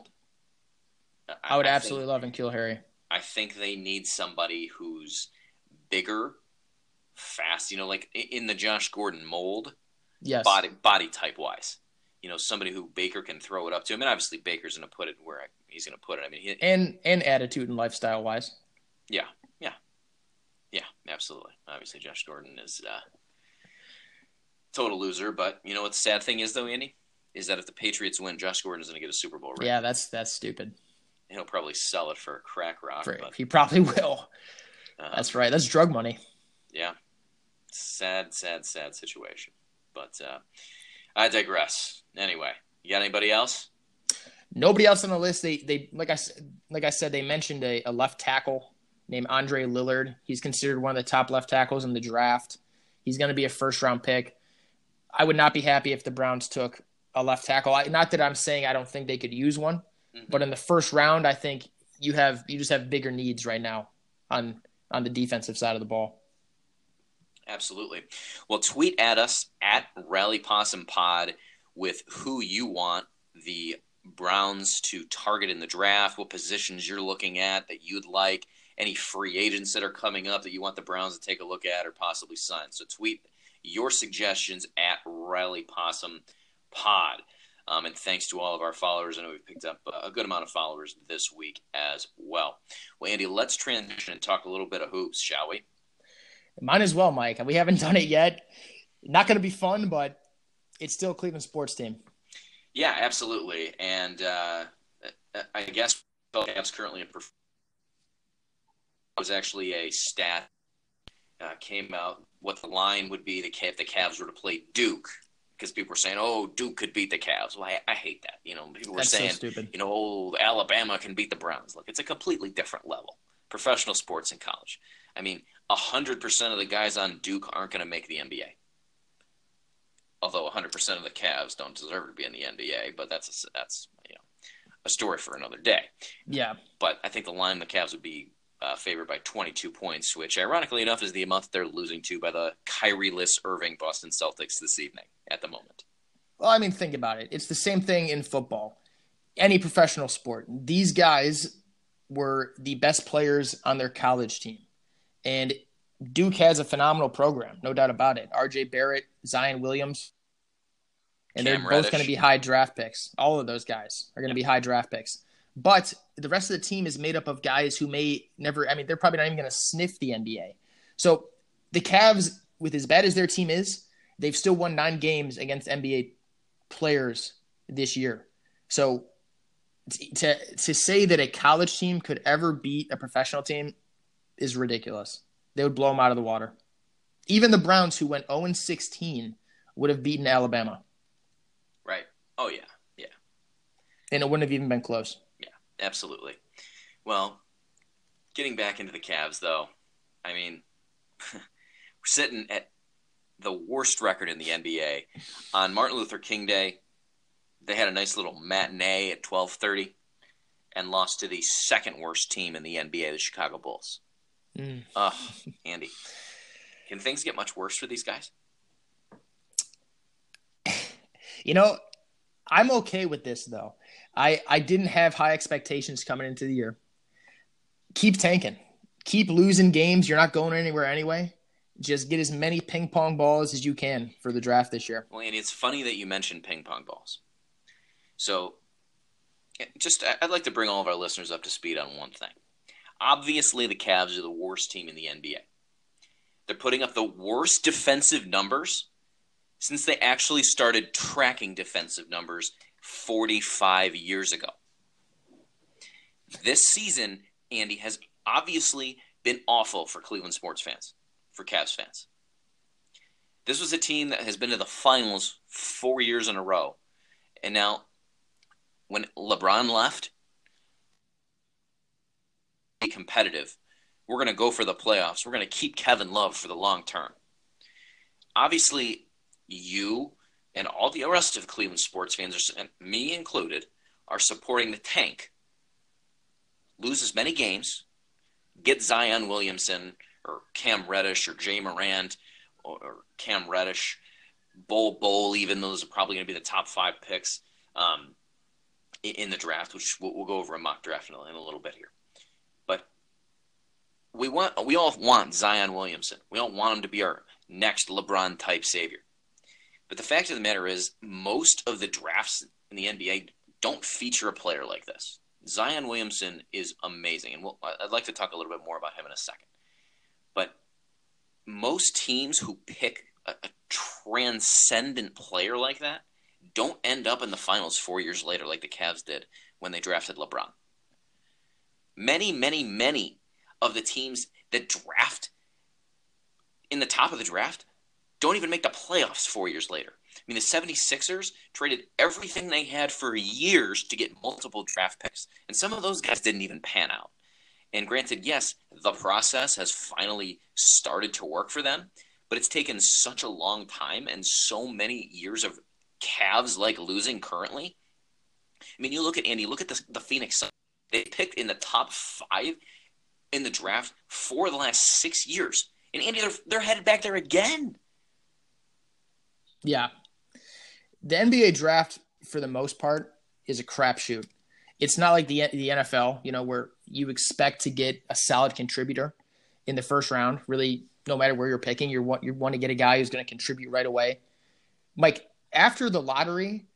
I, I, would I absolutely think, love N'Keal Harry. I think they need somebody who's bigger, fast, you know, like in the Josh Gordon mold. Yes. Body body type wise. you know, somebody who Baker can throw it up to. I mean, obviously Baker's going to put it where he's going to put it. I mean, he, and and attitude and lifestyle wise. Yeah, yeah, yeah, absolutely. Obviously, Josh Gordon is uh, total loser. But you know what the sad thing is, though, Andy, is that if the Patriots win, Josh Gordon is going to get a Super Bowl ring. Yeah, that's that's stupid. He'll probably sell it for a crack rock. For, but, he probably will. Uh, that's right. That's drug money. Yeah, sad, sad, sad situation. But uh, I digress. Anyway, you got anybody else? Nobody else on the list. They they like I like I said they mentioned a, a left tackle named Andre Dillard. He's considered one of the top left tackles in the draft. He's going to be a first round pick. I would not be happy if the Browns took a left tackle. I, not that I'm saying I don't think they could use one, mm-hmm. but in the first round, I think you have you just have bigger needs right now on on the defensive side of the ball. Absolutely. Well, tweet at us at Rally Possum Pod with who you want the Browns to target in the draft, what positions you're looking at that you'd like, any free agents that are coming up that you want the Browns to take a look at or possibly sign. So tweet your suggestions at Rally Possum Pod. Um, and thanks to all of our followers. I know we've picked up a good amount of followers this week as well. Well, Andy, let's transition and talk a little bit of hoops, shall we? Might as well, Mike. We haven't done it yet. Not going to be fun, but it's still a Cleveland sports team. Yeah, absolutely. And uh, I guess Cavs currently in was actually a stat uh, came out what the line would be if the Cavs were to play Duke because people were saying, "Oh, Duke could beat the Cavs." Well, I, I hate that. You know, people were That's saying, so "You know, oh, Alabama can beat the Browns." Look, it's a completely different level. Professional sports in college. I mean, hundred percent of the guys on Duke aren't going to make the NBA. Although hundred percent of the Cavs don't deserve to be in the NBA, but that's a, that's you know a story for another day. Yeah. But I think the line the Cavs would be uh, favored by 22 points, which ironically enough is the amount that they're losing to by the Kyrie-less Irving Boston Celtics this evening at the moment. Well, I mean, think about it. It's the same thing in football, any professional sport. These guys were the best players on their college team. And Duke has a phenomenal program, no doubt about it. RJ Barrett, Zion Williams, and Cam they're Reddish. both going to be high draft picks. All of those guys are going to be high draft picks. But the rest of the team is made up of guys who may never, I mean, they're probably not even going to sniff the NBA. So the Cavs, with as bad as their team is, they've still won nine games against NBA players this year. So to to say that a college team could ever beat a professional team is ridiculous. They would blow them out of the water. Even the Browns, who went 0 16, would have beaten Alabama. Right. Oh yeah, yeah. And it wouldn't have even been close. Yeah, absolutely. Well, getting back into the Cavs, though, I mean, we're sitting at the worst record in the NBA. On Martin Luther King Day, they had a nice little matinee at 12:30 and lost to the second worst team in the NBA, the Chicago Bulls. Mm. Uh, Andy, can things get much worse for these guys? You know, I'm okay with this though. I I didn't have high expectations coming into the year. Keep tanking. Keep losing games. You're not going anywhere anyway. Just get as many ping pong balls as you can for the draft this year. Well, Andy, it's funny that you mentioned ping pong balls. So, just I'd like to bring all of our listeners up to speed on one thing. Obviously, the Cavs are the worst team in the NBA. They're putting up the worst defensive numbers since they actually started tracking defensive numbers 45 years ago. This season, Andy, has obviously been awful for Cleveland sports fans, for Cavs fans. This was a team that has been to the finals four years in a row. And now, when LeBron left, be competitive. We're going to go for the playoffs. We're going to keep Kevin Love for the long term. Obviously, you and all the rest of Cleveland sports fans, me included, are supporting the tank. Lose as many games, get Zion Williamson or Cam Reddish or Ja Morant or, or Cam Reddish, Bol Bol, even those are probably going to be the top five picks um, in the draft, which we'll, we'll, go over a mock draft in a, in a little bit here we want we all want Zion Williamson. We don't want him to be our next LeBron type savior. But the fact of the matter is, most of the drafts in the NBA don't feature a player like this. Zion Williamson is amazing, and we'll, I'd like to talk a little bit more about him in a second. But most teams who pick a, a transcendent player like that don't end up in the finals four years later, like the Cavs did when they drafted LeBron. Many, many, many of the teams that draft in the top of the draft don't even make the playoffs four years later. I mean, the 76ers traded everything they had for years to get multiple draft picks, and some of those guys didn't even pan out. And granted, yes, the process has finally started to work for them, but it's taken such a long time and so many years of Cavs like losing currently. I mean, you look at Andy, look at the, the Phoenix. They picked in the top five in the draft for the last six years. And Andy, they're, they're headed back there again. Yeah. The NBA draft, for the most part, is a crapshoot. It's not like the the NFL, you know, where you expect to get a solid contributor in the first round. Really, no matter where you're picking, you want you want to get a guy who's going to contribute right away. Mike, after the lottery,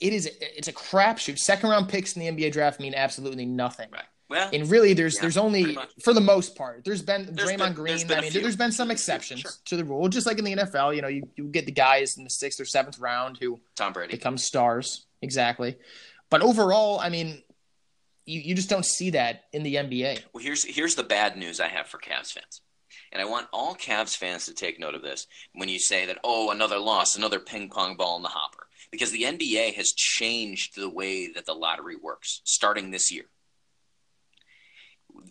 it is it's a crapshoot. Second round picks in the NBA draft mean absolutely nothing. Right. Well, and really, there's yeah, there's only for the most part. There's been there's Draymond been, Green. Been I mean, few. there's been some exceptions sure. to the rule, just like in the NFL. You know, you, you get the guys in the sixth or seventh round who Tom Brady become stars. Exactly, but overall, I mean, you, you just don't see that in the NBA. Well, here's here's the bad news I have for Cavs fans. And I want all Cavs fans to take note of this when you say that, oh, another loss, another ping pong ball in the hopper. Because the NBA has changed the way that the lottery works starting this year.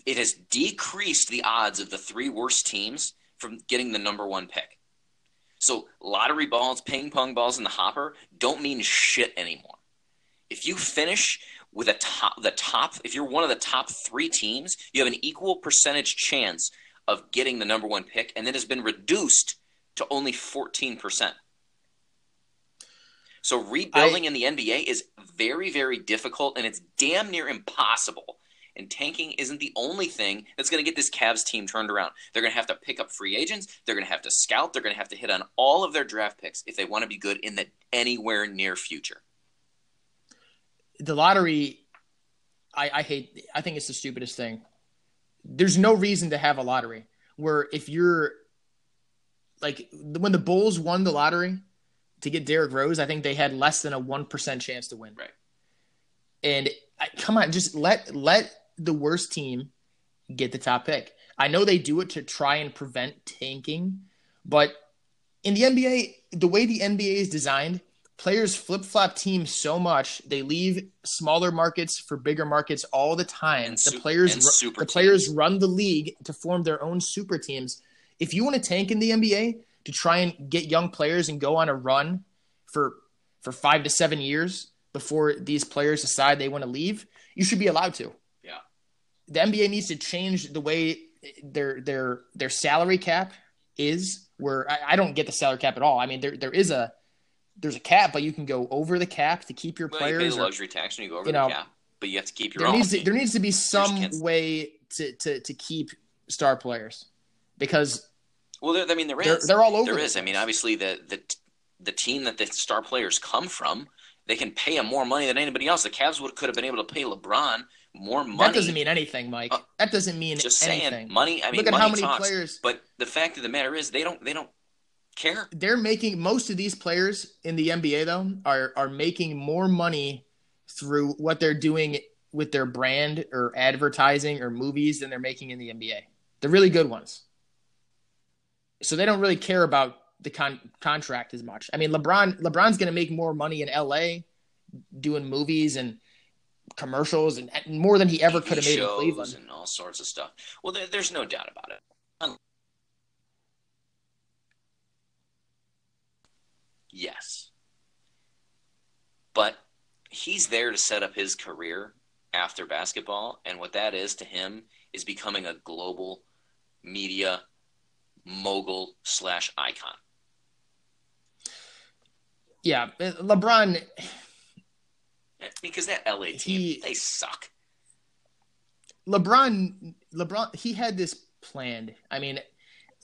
It has decreased the odds of the three worst teams from getting the number one pick. So lottery balls, ping pong balls in the hopper don't mean shit anymore. If you finish with a top, the top, if you're one of the top three teams, you have an equal percentage chance of getting the number one pick, and it has been reduced to only 14%. So rebuilding I, in the NBA is very, very difficult, and it's damn near impossible. And tanking isn't the only thing that's going to get this Cavs team turned around. They're going to have to pick up free agents. They're going to have to scout. They're going to have to hit on all of their draft picks if they want to be good in the anywhere near future. The lottery, I, I hate. I think it's the stupidest thing. There's no reason to have a lottery where if you're like when the Bulls won the lottery to get Derrick Rose, I think they had less than a one percent chance to win. Right. And I, come on, just let let the worst team get the top pick. I know they do it to try and prevent tanking, but in the NBA, the way the NBA is designed, players flip flop teams so much they leave smaller markets for bigger markets all the time. And the super, players the teams. players run the league to form their own super teams. If you want to tank in the NBA to try and get young players and go on a run for for five to seven years before these players decide they want to leave, you should be allowed to. The NBA needs to change the way their their their salary cap is. Where I, I don't get the salary cap at all. I mean, there there is a there's a cap, but you can go over the cap to keep your Well, you pay players. the or- luxury tax when you go over you the know, cap, but you have to keep your there own. needs to, there needs to be some way to, to to keep star players because well, there, I mean, there is. they're they're all over. There is. the. I mean, obviously, the the the team that the star players come from, they can pay them more money than anybody else. The Cavs would could have been able to pay LeBron more money. that doesn't mean anything, Mike. Uh, that doesn't mean just anything. saying money. I mean, Look at money how many talks, players But the fact of the matter is, they don't they don't care. they're making. Most of these players in the NBA though are are making more money through what they're doing with their brand or advertising or movies than they're making in the NBA. The really good ones. So they don't really care about the con- contract as much. I mean, LeBron LeBron's going to make more money in LA doing movies and commercials and, and more than he ever could have made in Cleveland. and all sorts of stuff. Well, there, there's no doubt about it. Yes, but he's there to set up his career after basketball, and what that is to him is becoming a global media mogul slash icon. Yeah, uh, LeBron Because that LA team, He- they suck. LeBron LeBron he had this planned. I mean,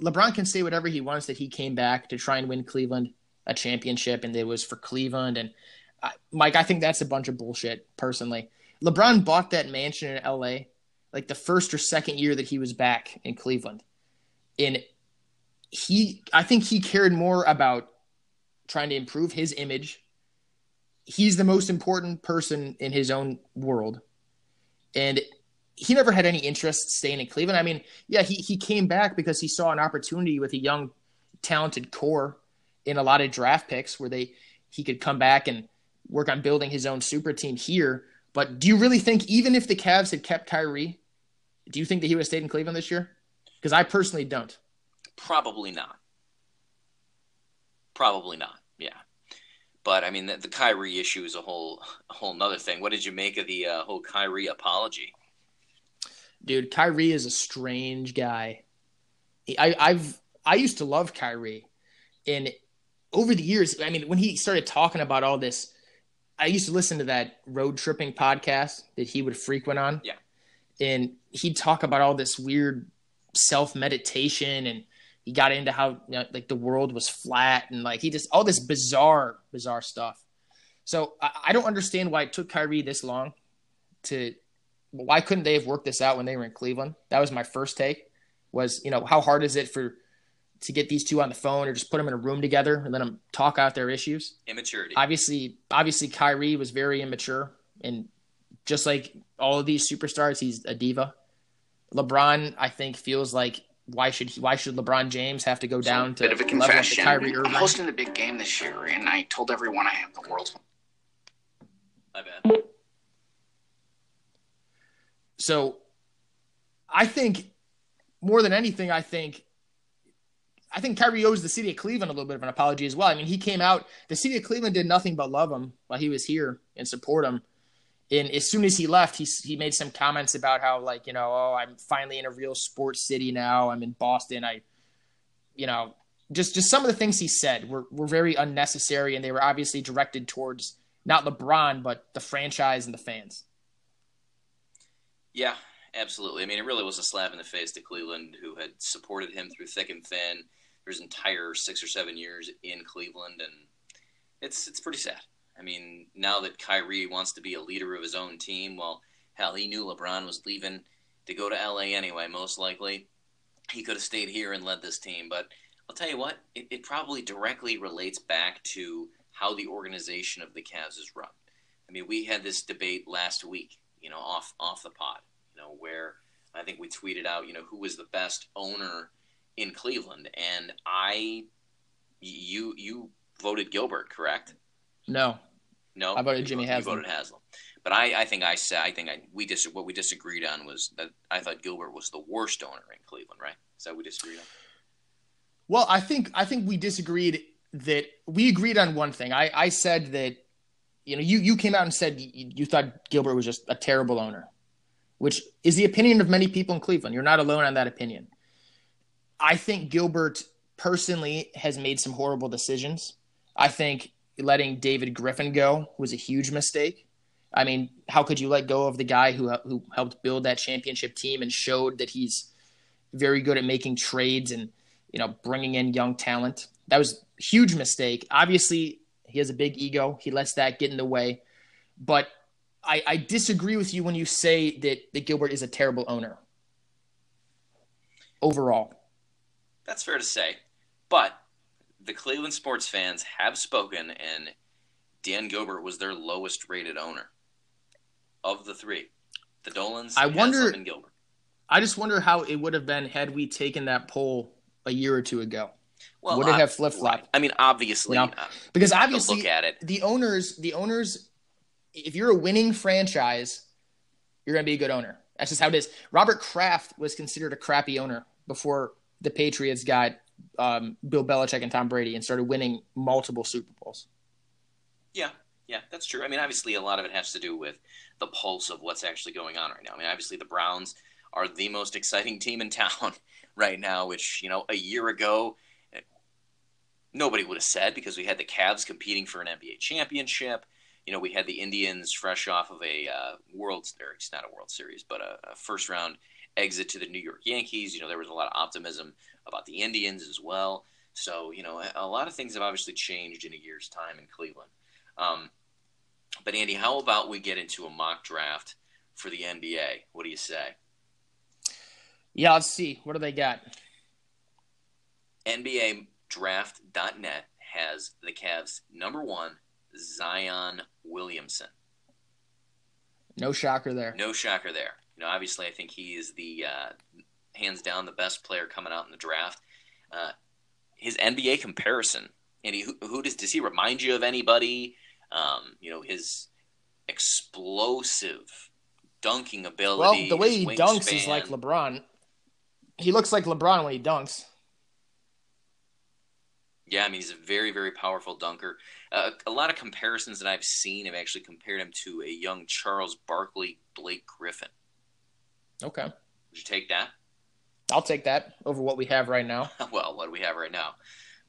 LeBron can say whatever he wants that he came back to try and win Cleveland. a championship and it was for Cleveland. And I, Mike, I think that's a bunch of bullshit. Personally, LeBron bought that mansion in L.A. like the first or second year that he was back in Cleveland, and he, I think he cared more about trying to improve his image. He's the most important person in his own world. And he never had any interest staying in Cleveland. I mean, yeah, he, he came back because he saw an opportunity with a young, talented core in a lot of draft picks where they he could come back and work on building his own super team here. But do you really think even if the Cavs had kept Kyrie, do you think that he would have stayed in Cleveland this year? Because I personally don't. Probably not. Probably not. Yeah. But I mean, the, the Kyrie issue is a whole a whole nother thing. What did you make of the uh, whole Kyrie apology? Dude, Kyrie is a strange guy. I, I've I used to love Kyrie, and over the years, I mean, when he started talking about all this, I used to listen to that road tripping podcast that he would frequent on. Yeah, and he'd talk about all this weird self meditation and he got into how you know, like the world was flat and like he just all this bizarre bizarre stuff. So I, I, don't understand why it took Kyrie this long to why couldn't they have worked this out when they were in Cleveland? That was my first take was you know how hard is it for to get these two on the phone or just put them in a room together and let them talk out their issues? Immaturity. Obviously obviously Kyrie was very immature and just like all of these superstars he's a diva. LeBron I think feels like why should he, why should LeBron James have to go so down to bit of a confession? Kyrie Irving? I'm hosting the big game this year, and I told everyone I have the world's. My bad. So, I think more than anything, I think I think Kyrie owes the city of Cleveland a little bit of an apology as well. I mean, he came out. The city of Cleveland did nothing but love him while he was here and support him and as soon as he left, he he made some comments about how like you know oh I'm finally in a real sports city now. I'm in Boston. I, you know, just just some of the things he said were were very unnecessary, and they were obviously directed towards not LeBron but the franchise and the fans. Yeah, absolutely. I mean, it really was a slap in the face to Cleveland, who had supported him through thick and thin for his entire six or seven years in Cleveland, and it's it's pretty sad. I mean, now that Kyrie wants to be a leader of his own team, well, hell, he knew LeBron was leaving to go to LA anyway, most likely. He could have stayed here and led this team, but I'll tell you what, it, it probably directly relates back to how the organization of the Cavs is run. I mean, we had this debate last week, you know, off off the pod, you know, where I think we tweeted out, you know, who was the best owner in Cleveland, and I, you you voted Gilbert, correct? No. No. I voted Jimmy Haslam. voted Haslam. But I, I think I said I think I we dis- what we disagreed on was that I thought Gilbert was the worst owner in Cleveland, right? Is that what we disagreed on? Well, I think I think we disagreed that we agreed on one thing. I, I said that you know you you came out and said you, you thought Gilbert was just a terrible owner, which is the opinion of many people in Cleveland. You're not alone on that opinion. I think Gilbert personally has made some horrible decisions. I think letting David Griffin go was a huge mistake. I mean, how could you let go of the guy who who helped build that championship team and showed that he's very good at making trades and you know bringing in young talent? That was a huge mistake. Obviously, he has a big ego. He lets that get in the way. But I, I disagree with you when you say that, that Gilbert is a terrible owner overall. That's fair to say. But the Cleveland sports fans have spoken, and Dan Gilbert was their lowest rated owner of the three. The Dolans, I wonder, and Gilbert. I just wonder how it would have been had we taken that poll a year or two ago. Well, would it have flip flopped? Right. I mean, obviously, you know? Uh, because obviously, look at it. The owners, the owners, if you're a winning franchise, you're going to be a good owner. That's just how it is. Robert Kraft was considered a crappy owner before the Patriots got um, Bill Belichick and Tom Brady and started winning multiple Super Bowls. Yeah, yeah, that's true. I mean, obviously, a lot of it has to do with the pulse of what's actually going on right now. I mean, obviously, the Browns are the most exciting team in town right now, which, you know, a year ago, nobody would have said because we had the Cavs competing for an NBA championship. You know, we had the Indians fresh off of a uh, World, or it's not a World Series, but a, a first round exit to the New York Yankees. You know, there was a lot of optimism about the Indians as well. So you know, a lot of things have obviously changed in a year's time in Cleveland. Um, but Andy, how about we get into a mock draft for the NBA? What do you say? Yeah, let's see. What do they got? NBA Draft.net has the Cavs number one, Zion Williamson. No shocker there. No shocker there. You know, obviously, I think he is the uh, hands down the best player coming out in the draft. Uh, his NBA comparison, and he, who, who, does does he remind you of anybody? Um, you know, his explosive dunking ability. Well, the way he dunks is like LeBron. He looks like LeBron when he dunks. Yeah, I mean he's a very, very powerful dunker. Uh, a lot of comparisons that I've seen have actually compared him to a young Charles Barkley, Blake Griffin. Okay. Would you take that? I'll take that over what we have right now. well, what do we have right now?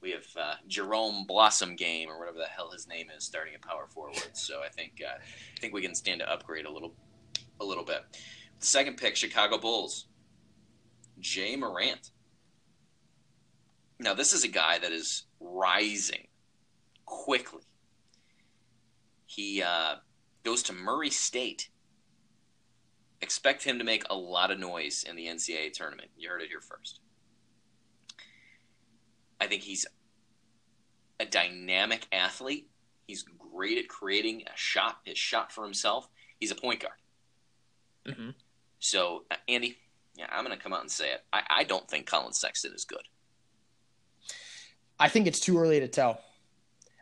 We have uh, Jerome Blossomgame or whatever the hell his name is starting at power forward. So I think uh, I think we can stand to upgrade a little a little bit. Second pick, Chicago Bulls. Ja Morant. Now this is a guy that is rising quickly. He uh, goes to Murray State expect him to make a lot of noise in the NCAA tournament. You heard it here first. I think he's a dynamic athlete. He's great at creating a shot, his shot for himself. He's a point guard. Mm-hmm. So, uh, Andy, yeah, I'm going to come out and say it. I, I don't think Collin Sexton is good. I think it's too early to tell.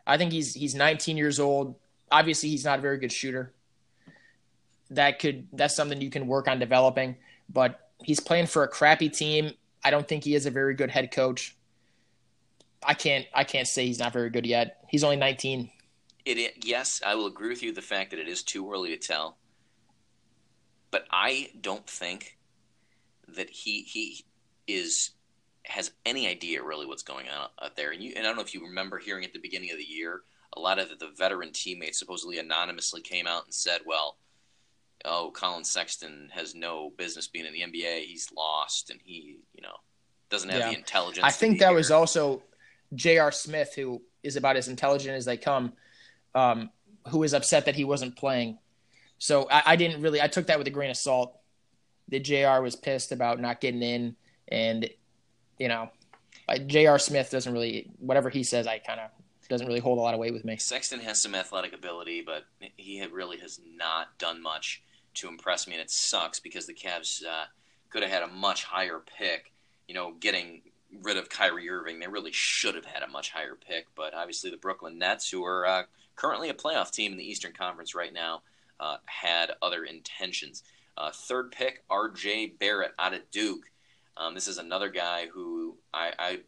I think he's he's 19 years old. Obviously, he's not a very good shooter that could that's something you can work on developing. But he's playing for a crappy team. I don't think he is a very good head coach. I can't I can't say he's not very good yet. He's only 19. It, yes, I will agree with you the fact that it is too early to tell. But I don't think that he he is has any idea really what's going on out there. And you and I don't know if you remember hearing at the beginning of the year, a lot of the veteran teammates supposedly anonymously came out and said, "Well, oh, Collin Sexton has no business being in the NBA. He's lost, and he, you know, doesn't have yeah. the intelligence. I think that here. was also J.R. Smith, who is about as intelligent as they come, um, who was upset that he wasn't playing. So I, I, didn't really. I took that with a grain of salt. That J.R. was pissed about not getting in, and you know, J.R. Smith doesn't really. Whatever he says, I kind of doesn't really hold a lot of weight with me. Sexton has some athletic ability, but he really has not done much to impress me, and it sucks because the Cavs uh, could have had a much higher pick. You know, getting rid of Kyrie Irving, they really should have had a much higher pick. But obviously, the Brooklyn Nets, who are uh, currently a playoff team in the Eastern Conference right now, uh, had other intentions. Uh, third pick, R.J. Barrett out of Duke. Um, this is another guy who I, I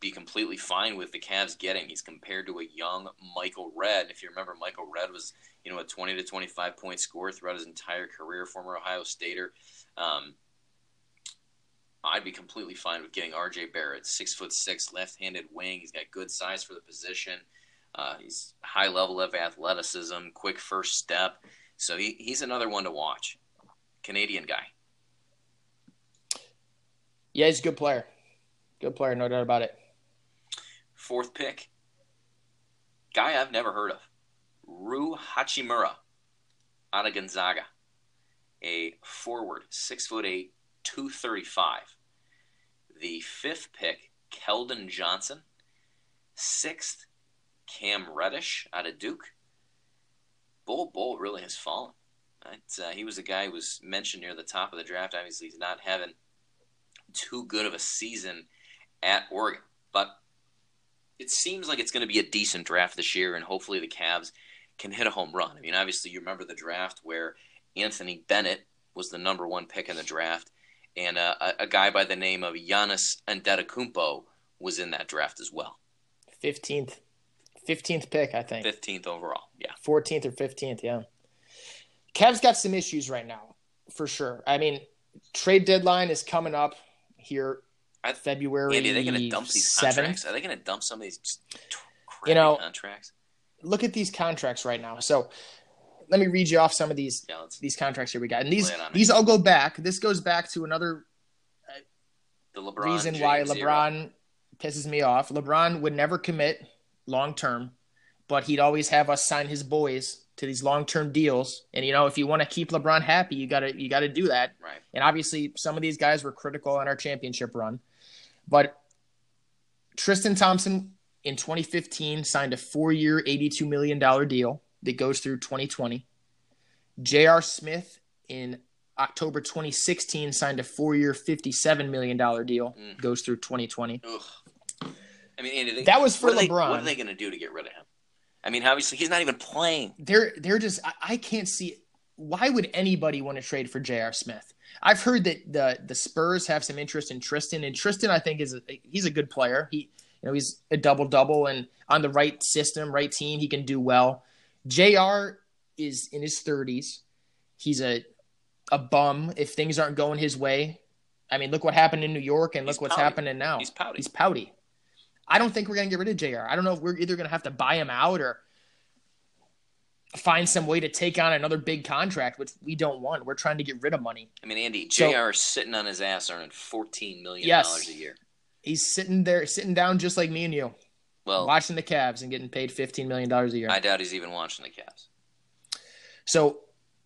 be completely fine with the Cavs getting. He's compared to a young Michael Redd. If you remember, Michael Redd was you know a 20 to 25 point scorer throughout his entire career, former Ohio Stater. Um, I'd be completely fine with getting R.J. Barrett, six foot six, left-handed wing. He's got good size for the position. Uh, he's high level of athleticism, quick first step. So he, he's another one to watch. Canadian guy. Yeah, he's a good player. Good player, no doubt about it. Fourth pick, guy I've never heard of, Rui Hachimura out of Gonzaga, a forward, six foot eight, two thirty five. The fifth pick, Keldon Johnson. Sixth, Cam Reddish out of Duke. Bol Bol really has fallen. Uh, he was a guy who was mentioned near the top of the draft. Obviously, he's not having too good of a season at Oregon, but it seems like it's going to be a decent draft this year, and hopefully the Cavs can hit a home run. I mean, obviously you remember the draft where Anthony Bennett was the number one pick in the draft, and uh, a, a, guy by the name of Giannis Antetokounmpo was in that draft as well. Fifteenth, fifteenth pick, I think. Fifteenth overall, yeah. Fourteenth or fifteenth, yeah. Cavs got some issues right now, for sure. I mean, trade deadline is coming up here February. Andy, are they going to dump these 7th. contracts? Are they going to dump some of these you know, contracts? Look at these contracts right now. So let me read you off some of these yeah, these contracts here we got, and these these all go back. This goes back to another the LeBron uh, reason why LeBron pisses me off. LeBron would never commit long term, but he'd always have us sign his boys to these long term deals. And you know, if you want to keep LeBron happy, you gotta you gotta do that. Right. And obviously, some of these guys were critical in our championship run, but Tristan Thompson in 2015 signed a four year, $82 million deal that goes through 2020. J.R. Smith in October 2016 signed a four year, $57 million deal, Mm. goes through 2020. Ugh. I mean, Andy, they, That was for what are they- LeBron. what are they going to do to get rid of him? I mean, obviously, he's not even playing. They're they're just I, I can't see why would anybody want to trade for J.R. Smith? I've heard that the the Spurs have some interest in Tristan, and Tristan I think is a, he's a good player. He you know he's a double double, and on the right system, right team, he can do well. J.R. is in his thirties. He's a a bum if things aren't going his way. I mean, look what happened in New York, and look He's what's pouty. happening now. He's pouty. He's pouty. I don't think we're gonna get rid of J.R. I don't know if we're either gonna have to buy him out or find some way to take on another big contract, which we don't want. We're trying to get rid of money. I mean, Andy, So- J.R. is sitting on his ass earning fourteen million Yes. dollars a year. He's sitting there, sitting down just like me and you, Well, watching the Cavs and getting paid fifteen million dollars a year. I doubt he's even watching the Cavs. So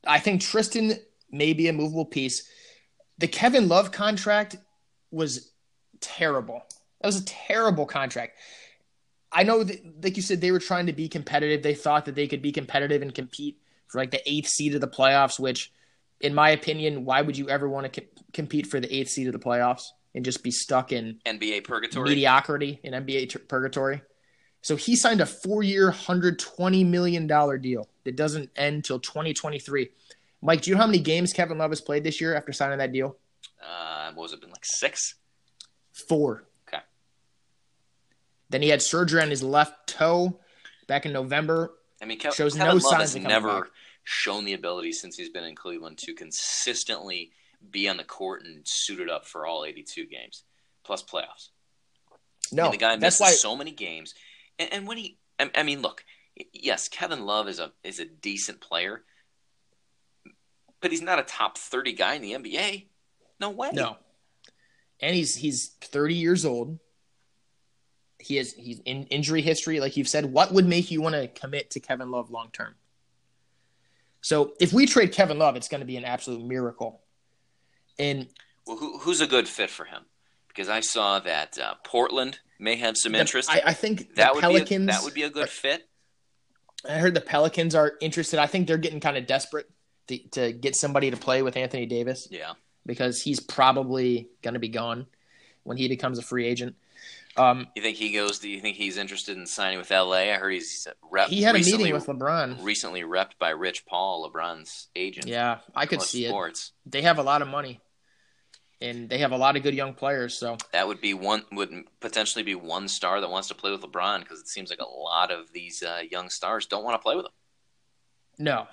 I think Tristan may be a movable piece. The Kevin Love contract was terrible. That was a terrible contract. I know that, like you said, they were trying to be competitive. They thought that they could be competitive and compete for like the eighth seed of the playoffs, which, in my opinion, why would you ever want to co- compete for the eighth seed of the playoffs and just be stuck in NBA purgatory. mediocrity in NBA t- purgatory. So he signed a four-year, hundred twenty million dollar deal that doesn't end till twenty twenty-three. Mike, do you know how many games Kevin Love has played this year after signing that deal? Uh, what was it been like six? Four. Then he had surgery on his left toe back in November. I mean, Kev- Shows Kevin no Love signs has never back. shown the ability since he's been in Cleveland to consistently be on the court and suited up for all 82 games plus playoffs. I No, mean, the guy missed why. so many games, and, and when he, I, I mean, look, yes, Kevin Love is a is a decent player, but he's not a top 30 guy in the NBA. No way. No, and he's he's thirty years old. He has he's in injury history, like you've said. What would make you want to commit to Kevin Love long term? So if we trade Kevin Love, it's going to be an absolute miracle. And Well, who, who's a good fit for him? Because I saw that uh, Portland may have some interest. I, I think that the would Pelicans. be a, that would be a good fit. I heard the Pelicans are interested. I think they're getting kind of desperate to, to get somebody to play with Anthony Davis Yeah. because he's probably going to be gone when he becomes a free agent. Um, You think he goes? Do you think he's interested in signing with LA? I heard he's rep. he had a meeting with LeBron. recently repped by Rich Paul, LeBron's agent. Yeah, I could see it. They have a lot of money, and they have a lot of good young players. So That would be one. Would potentially be one star that wants to play with LeBron because it seems like a lot of these uh, young stars don't want to play with him. no,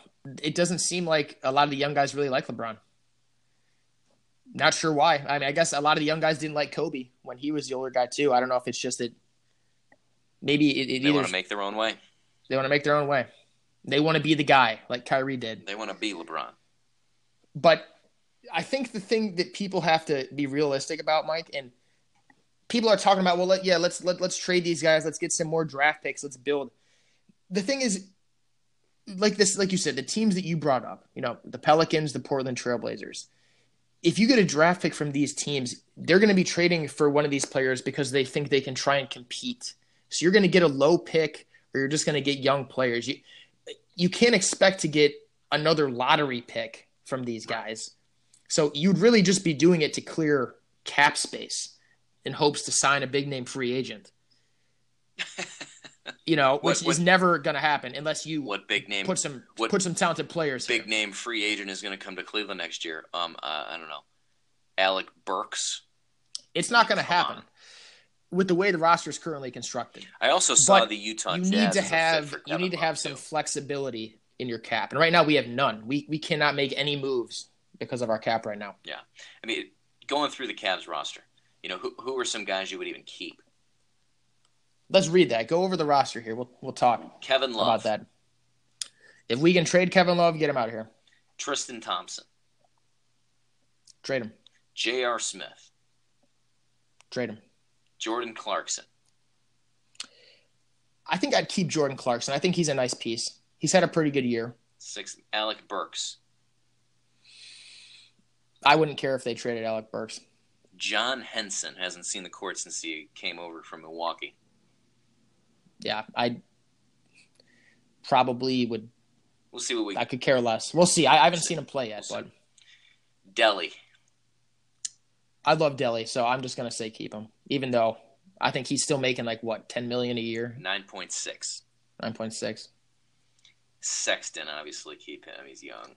it doesn't seem like a lot of the young guys really like LeBron. Not sure why. I mean, I guess a lot of the young guys didn't like Kobe when he was the older guy too. I don't know if it's just that maybe it, it They want to make their own way. they want to make their own way. They want to be the guy like Kyrie did. They want to be LeBron. But I think the thing that people have to be realistic about, Mike, and people are talking about, well, let, yeah, let's let, let's trade these guys, let's get some more draft picks, let's build. The thing is, like this, like you said, the teams that you brought up, you know, the Pelicans, the Portland Trailblazers. If you get a draft pick from these teams, they're going to be trading for one of these players because they think they can try and compete. So you're going to get a low pick, or you're just going to get young players. You you can't expect to get another lottery pick from these guys. So you'd really just be doing it to clear cap space in hopes to sign a big name free agent. You know, which is what- never going to happen unless you What big name? put some what put some talented players. big here. name free agent is going to come to Cleveland next year? Um, uh, I don't know. Alec Burks. It's not going to happen on. with the way the roster is currently constructed. I also saw But the Utah you need to as a fit have you need to have some too. flexibility in your cap, and right now we have none. We we cannot make any moves because of our cap right now. Yeah, I mean, going through the Cavs roster, you know, who who are some guys you would even keep? Let's read that. Go over the roster here. We'll we'll talk Kevin Love, about that. If we can trade Kevin Love, get him out of here. Tristan Thompson, Trade him. J.R. Smith, Trade him. Jordan Clarkson. I think I'd keep Jordan Clarkson. I think he's a nice piece. He's had a pretty good year. Six, Alec Burks. I wouldn't care if they traded Alec Burks. John Henson hasn't seen the court since he came over from Milwaukee. Yeah, I probably would. We'll see what we. I could care less. We'll see. I, I haven't seen him play yet, We'll but Delly. I love Delly, so I'm just gonna say keep him. Even though I think he's still making like what ten million a year, Nine point six. nine point six. Sexton, obviously, keep him. He's young.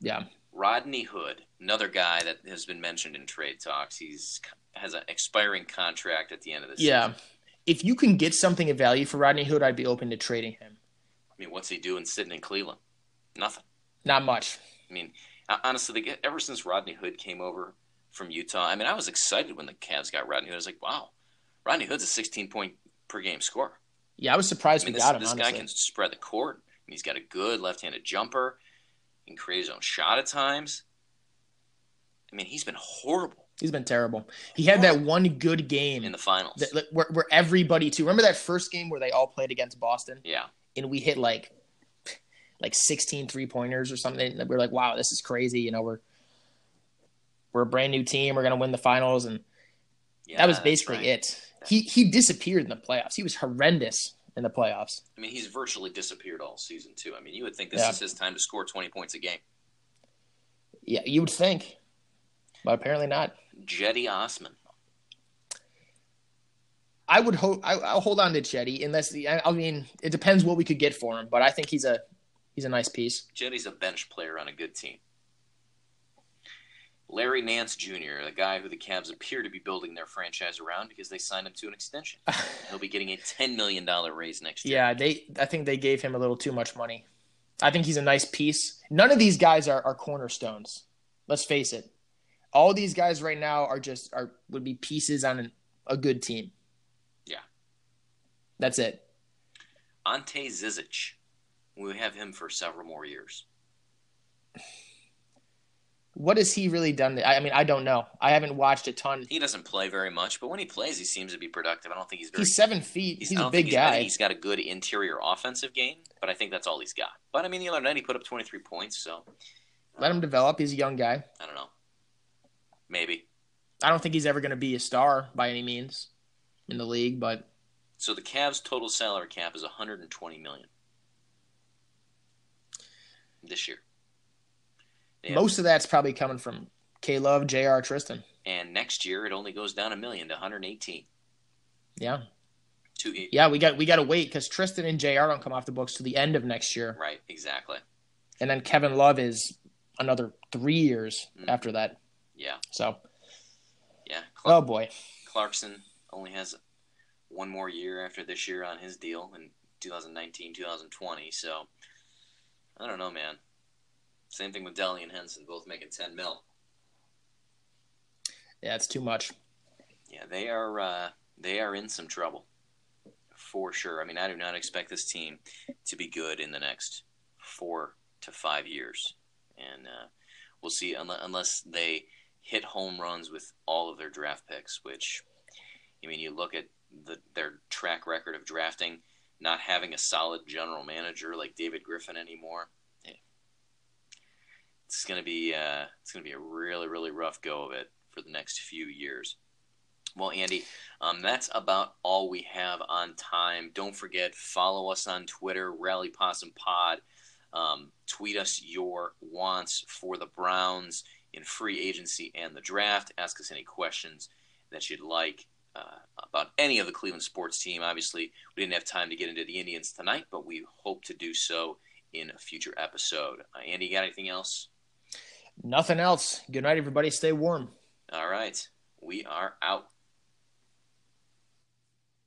Yeah, Rodney Hood, another guy that has been mentioned in trade talks. He's has an expiring contract at the end of the season. yeah. season. If you can get something of value for Rodney Hood, I'd be open to trading him. I mean, what's he doing sitting in Cleveland? Nothing. Not much. I mean, honestly, ever since Rodney Hood came over from Utah, I mean, I was excited when the Cavs got Rodney Hood. I was like, wow, Rodney Hood's a 16 point per game scorer. Yeah, I was surprised I mean, we this, got him. this honestly. guy can spread the court. I mean, he's got a good left-handed jumper. He can create his own shot at times. I mean, he's been horrible He's been terrible. He had that one good game in the finals. that, where, where everybody too. Remember that first game where they all played against Boston yeah, and we hit like like 16 three pointers or something. We are like, wow, this is crazy. You know, we're we're a brand new team. We're gonna win the finals, and yeah, that was basically right. it. He he disappeared in the playoffs. He was horrendous in the playoffs. I mean, he's virtually disappeared all season too. I mean, you would think this Yeah. is his time to score 20 points a game. Yeah, you would think, but apparently not. Cedi Osman. I would hope I, I'll hold on to Cedi unless the, I I mean it depends what we could get for him, but I think he's a he's a nice piece. Cedi's a bench player on a good team. Larry Nance Jr., the guy who the Cavs appear to be building their franchise around because they signed him to an extension. He'll be getting a $10 million raise next year. Yeah, they I think they gave him a little too much money. I think he's a nice piece. None of these guys are, are cornerstones. Let's face it. All these guys right now are just are would be pieces on an, a good team. Yeah. That's it. Ante Zizic. We have him for several more years. What has he really done? I mean, I don't know. I haven't watched a ton. He doesn't play very much, but when he plays, he seems to be productive. I don't think he's very. He's seven feet. he's- He's, a big he's- guy. he's got a good interior offensive game, but I think that's all he's got. But I mean, the other night he put up 23 points, so Let him um, develop. He's a young guy. I don't know. Maybe. I don't think he's ever going to be a star by any means in the league, but So the Cavs' total salary cap is 120 million this year. They have- most of that's probably coming from K Love, J.R., Tristan. and next year it only goes down a million to 118. Yeah, Two, yeah. We got we got to wait because Tristan and J.R. don't come off the books to the end of next year, right, exactly. and then Kevin Love is another three years Mhm. after that. Yeah, So, yeah. oh boy, Clarkson only has one more year after this year on his deal in 2019, 2020. So I don't know, man. Same thing with Delly and Henson, both making 10 mil. yeah, it's too much. Yeah, they are uh, they are in some trouble for sure. I mean, I do not expect this team to be good in the next four to five years, and uh, we'll see unless, unless they hit home runs with all of their draft picks. Which, I mean, you look at the, their track record of drafting, not having a solid general manager like David Griffin anymore. It's gonna be uh, it's gonna be a really really rough go of it for the next few years. Well, Andy, um, that's about all we have on time. Don't forget, follow us on Twitter, Rally Possum Pod. Um, tweet us your wants for the Browns in free agency and the draft. Ask us any questions that you'd like uh, about any of the Cleveland sports team. Obviously, we didn't have time to get into the Indians tonight, but we hope to do so in a future episode. Uh, Andy, you got anything else? Nothing else. Good night, everybody. Stay warm. All right, we are out.